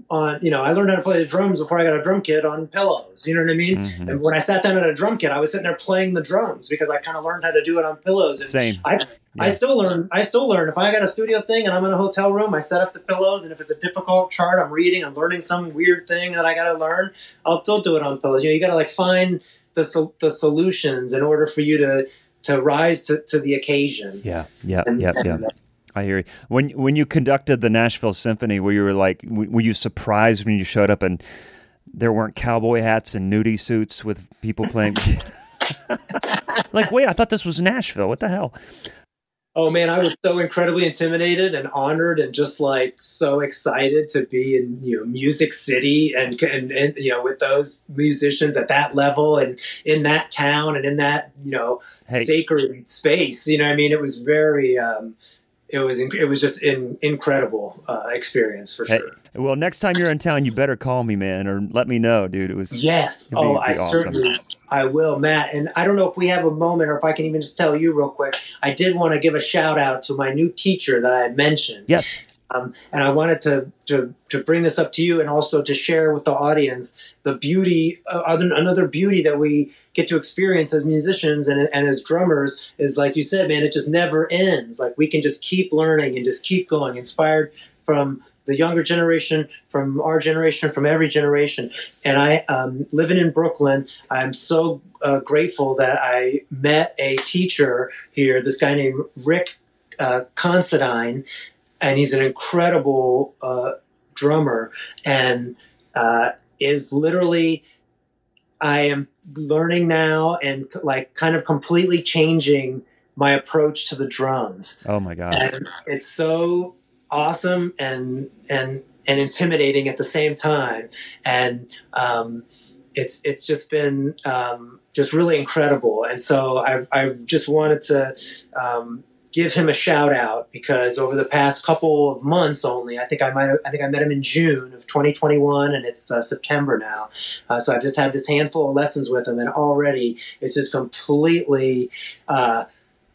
on you know I learned how to play the drums before I got a drum kit on pillows. You know what I mean? Mhm. And when I sat down at a drum kit, I was sitting there playing the drums because I kind of learned how to do it on pillows. And Same. I I still learn. I still learn. If I got a studio thing and I'm in a hotel room, I set up the pillows, and if it's a difficult chart I'm reading, I'm learning some weird thing that I got to learn, I'll still do it on pillows. You know, you got to like find the sol- the solutions in order for you to to rise to, to the occasion. Yeah, yeah, And- yeah, yeah. I hear you. When when you conducted the Nashville Symphony, where you were like, were you surprised when you showed up and there weren't cowboy hats and nudie suits with people playing? like, wait, I thought this was Nashville. What the hell? Oh man, I was so incredibly intimidated and honored and just like so excited to be in you know Music City and and, and you know with those musicians at that level and in that town and in that you know Hey. sacred space. You know, what I mean, it was very. Um, it was inc- it was just an incredible uh, experience for Hey, sure. well, next time you're in town, you better call me, man, or let me know, dude. It was Yes. Be- Oh, I awesome. certainly I will, Matt. And I don't know if we have a moment or if I can even just tell you real quick. I did want to give a shout out to my new teacher that I mentioned. yes. Um, and I wanted to, to to bring this up to you and also to share with the audience the beauty, uh, other, another beauty that we get to experience as musicians and, and as drummers is like you said, man, it just never ends. Like we can just keep learning and just keep going, inspired from the younger generation, from our generation, from every generation. And I, um, living in Brooklyn, I'm so uh, grateful that I met a teacher here, this guy named Rick uh, Considine, and he's an incredible uh, drummer and uh, is literally i am learning now and like kind of completely changing my approach to the drums Oh my god. and it's so awesome and and and intimidating at the same time. And um, it's it's just been um, just really incredible. And so I, I just wanted to um, give him a shout out because over the past couple of months only I think I might I think I met him in June of 2021 and it's uh, September now uh, so I've just had this handful of lessons with him and already it's just completely uh,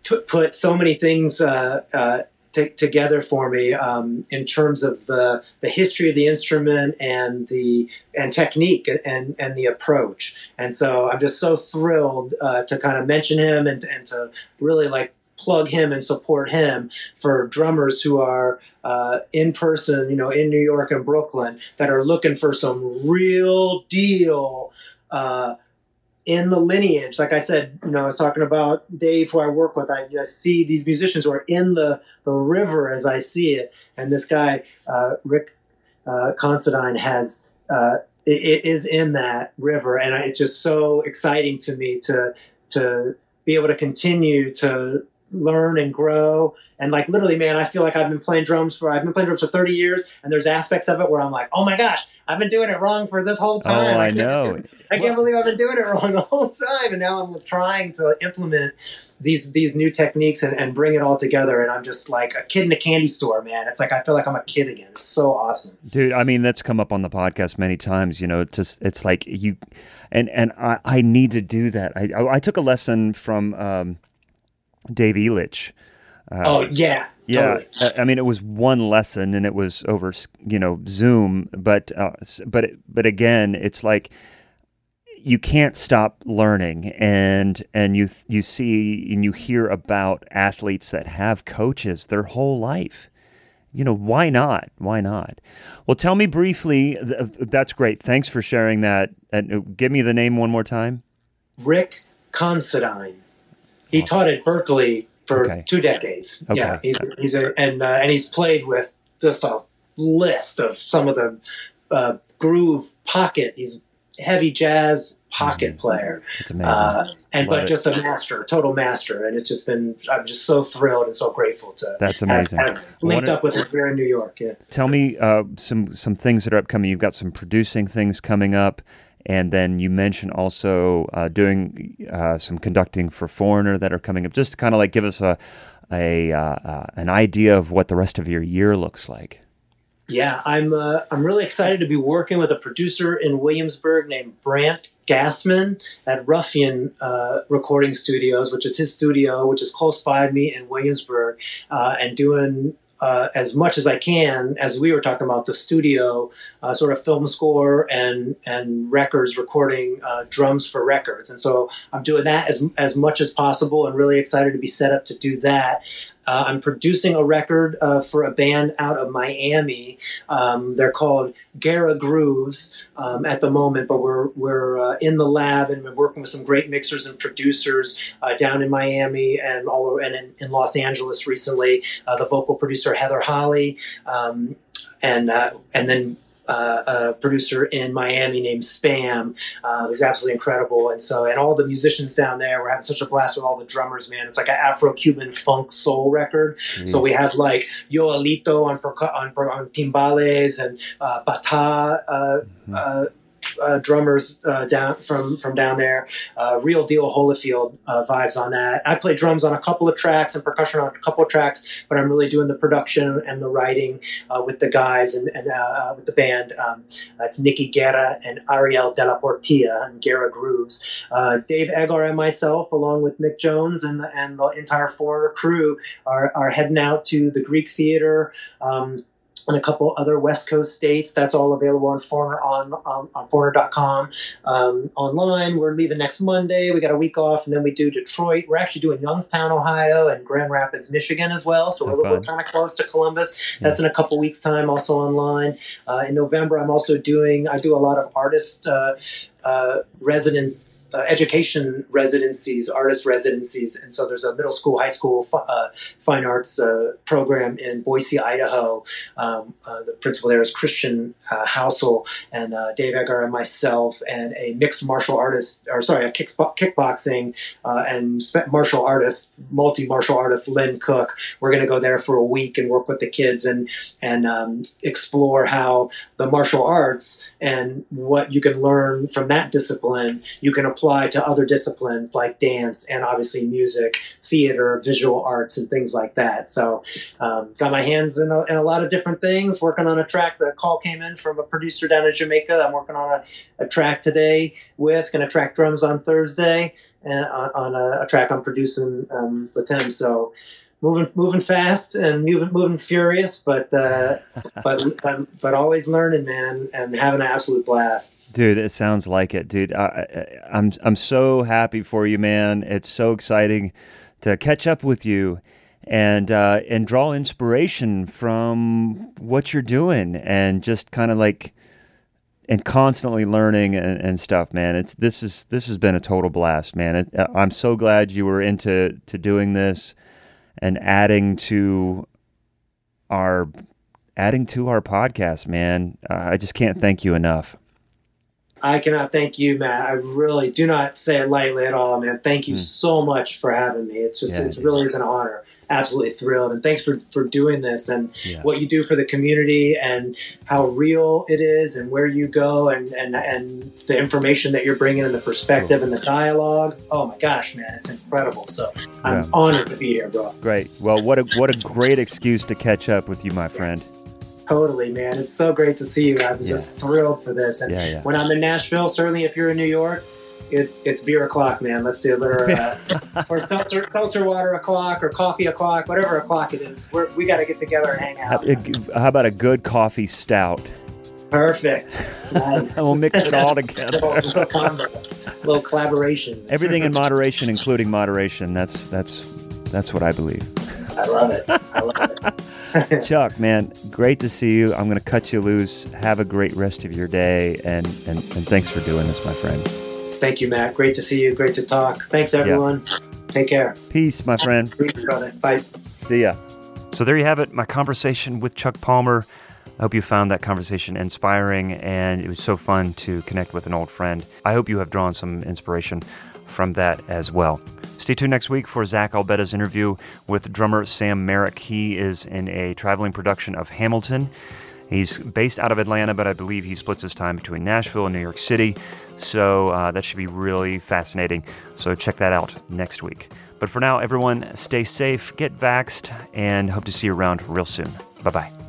put, put so many things uh, uh, t- together for me um, in terms of the the history of the instrument and the and technique and and, and the approach. And so I'm just so thrilled uh, to kind of mention him and and to really like plug him and support him for drummers who are uh, in person, you know, in New York and Brooklyn that are looking for some real deal. Uh, in the lineage, like I said, you know, I was talking about Dave, who I work with. I just see these musicians who are in the, the river as I see it, and this guy, uh, Rick uh, Considine, has uh, i- i- is in that river, and I, it's just so exciting to me to to be able to continue to learn and grow. And like literally, man, I feel like I've been playing drums for I've been playing drums for thirty years, and there's aspects of it where I'm like, oh my gosh, I've been doing it wrong for this whole time. Oh, time. I know. I can't believe I've been doing it wrong the whole time, and now I'm trying to implement these these new techniques and, and bring it all together. And I'm just like a kid in a candy store, man. It's like I feel like I'm a kid again. It's so awesome. Dude, I mean that's come up on the podcast many times. You know, just it's like you, and and I, I need to do that. I I, I took a lesson from um, Dave Elitch. oh yeah, Yeah, totally. I- I mean it was one lesson and it was over you know Zoom, but uh, but but again, it's like you can't stop learning and and you you see and you hear about athletes that have coaches their whole life you know why not why not well tell me briefly th- that's great thanks for sharing that and uh, give me the name one more time Rick Considine. He taught at Berklee for Okay. two decades. Okay. Yeah, he's, he's a, and uh, and he's played with just a list of some of the uh, groove pocket. He's a heavy jazz pocket player. It's amazing. Uh, and Love but it. just a master, total master, and it's just been. I'm just so thrilled and so grateful to. That's amazing. Have, linked What a- up with him here in New York. Yeah. Tell me uh, some some things that are upcoming. You've got some producing things coming up, and then you mentioned also uh, doing uh, some conducting for Foreigner that are coming up. Just to kind of like give us a a uh, uh, an idea of what the rest of your year looks like. Yeah, I'm. Uh, I'm really excited to be working with a producer in Williamsburg named Brant Gassman at Ruffian uh, Recording Studios, which is his studio, which is close by me in Williamsburg, and doing. Uh, as much as I can, as we were talking about the studio, uh, sort of film score and and records, recording uh, drums for records, and so I'm doing that as as much as possible, and really excited to be set up to do that. Uh, I'm producing a record uh, for a band out of Miami. Um, they're called Guerra Grooves um, at the moment, but we're we're uh, in the lab and we're working with some great mixers and producers uh, down in Miami and all over, and in, in Los Angeles recently. Uh, the vocal producer Heather Holley, um, and uh, and then. Uh, a producer in Miami named Spam, uh, who's absolutely incredible, and so and all the musicians down there, we're having such a blast with all the drummers, man. It's like an Afro-Cuban funk soul record. So we have like Yoelito on percu- on, on timbales and uh, Bata uh, uh, drummers uh, down from from down there. Uh, real deal Holyfield uh, vibes on that. I play drums on a couple of tracks and percussion on a couple of tracks, but I'm really doing the production and the writing uh, with the guys and, and with the band. Um, it's Nicky Guerra and Ariel De La Portilla and Guerra Grooves. Dave Eggar and myself, along with Mick Jones and the, and the entire four crew, are, are heading out to the Greek Theater. Um, and a couple other West Coast states. That's all available on Foreigner on on, on Foreigner.com um, online. We're leaving next Monday. We got a week off, and then we do Detroit. We're actually doing Youngstown, Ohio, and Grand Rapids, Michigan as well. So we're, we're kind of close to Columbus. That's in a couple weeks' time. Also online uh, in November. I'm also doing. I do a lot of artist. Uh, uh, residence uh, education residencies, artist residencies, and so there's a middle school, high school uh, fine arts uh, program in Boise, Idaho. Um, uh, the principal there is Christian uh, Housel and uh, Dave Eggar and myself, and a mixed martial artist, or sorry, a kickbo- kickboxing and martial artist, multi martial artist Lynn Cook. We're going to go there for a week and work with the kids and and um, explore how the martial arts and what you can learn from that discipline you can apply to other disciplines like dance and obviously music, theater, visual arts, and things like that. So, um, got my hands in a, in a lot of different things. Working on a track. The call came in from a producer down in Jamaica. I'm working on a, a track today with. Going to track drums on Thursday and on, on a, a track I'm producing um, with him. So. Moving, moving fast and moving, moving furious, but, uh, but, but, but always learning, man, and having an absolute blast. Dude, it sounds like it, dude. I, I, I'm I'm so happy for you, man. It's so exciting to catch up with you and uh, and draw inspiration from what you're doing and just kind of like and constantly learning and, and stuff, man. It's this is this has been a total blast, man. It, uh, I'm so glad you were into to doing this and adding to our adding to our podcast, man. Uh, I just can't thank you enough. I cannot thank you, Matt. I really do not say it lightly at all, man. Thank you so much for having me. It's just. Yeah, it's really is an honor. Absolutely thrilled, and thanks for for doing this and Yeah. what you do for the community and how real it is and where you go and and and the information that you're bringing and the perspective and the oh. dialogue. Oh my gosh, man, it's incredible. So I'm Yeah. honored to be here, bro. Great. Well, what a what a great excuse to catch up with you, my friend. Totally, man. It's so great to see you. I was Yeah. just thrilled for this. And Yeah, yeah. when I'm in Nashville, certainly if you're in New York, it's it's beer o'clock, man. Let's do or, uh, or seltzer, seltzer water o'clock or coffee o'clock, whatever o'clock it is. We're, we got to get together and hang out. how about a good coffee stout? Perfect. Nice. And we'll mix it all little, together. little, combo, little collaboration. Everything in moderation, including moderation. That's that's that's what I believe. I love it. I love it. Chuck, man, great to see you. I'm going to cut you loose. Have a great rest of your day, and and, and thanks for doing this, my friend. Thank you, Matt. Great to see you. Great to talk. Thanks, everyone. Take care. Peace, my friend. Peace, brother. Bye. See ya. So there you have it, my conversation with Chuck Palmer. I hope you found that conversation inspiring and it was so fun to connect with an old friend. I hope you have drawn some inspiration from that as well. Stay tuned next week for Zach Albetta's interview with drummer Sam Merrick. He is in a traveling production of Hamilton. He's based out of Atlanta, but I believe he splits his time between Nashville and New York City. So uh, that should be really fascinating. So check that out next week. But for now, everyone, stay safe, get vaxxed, and hope to see you around real soon. Bye bye.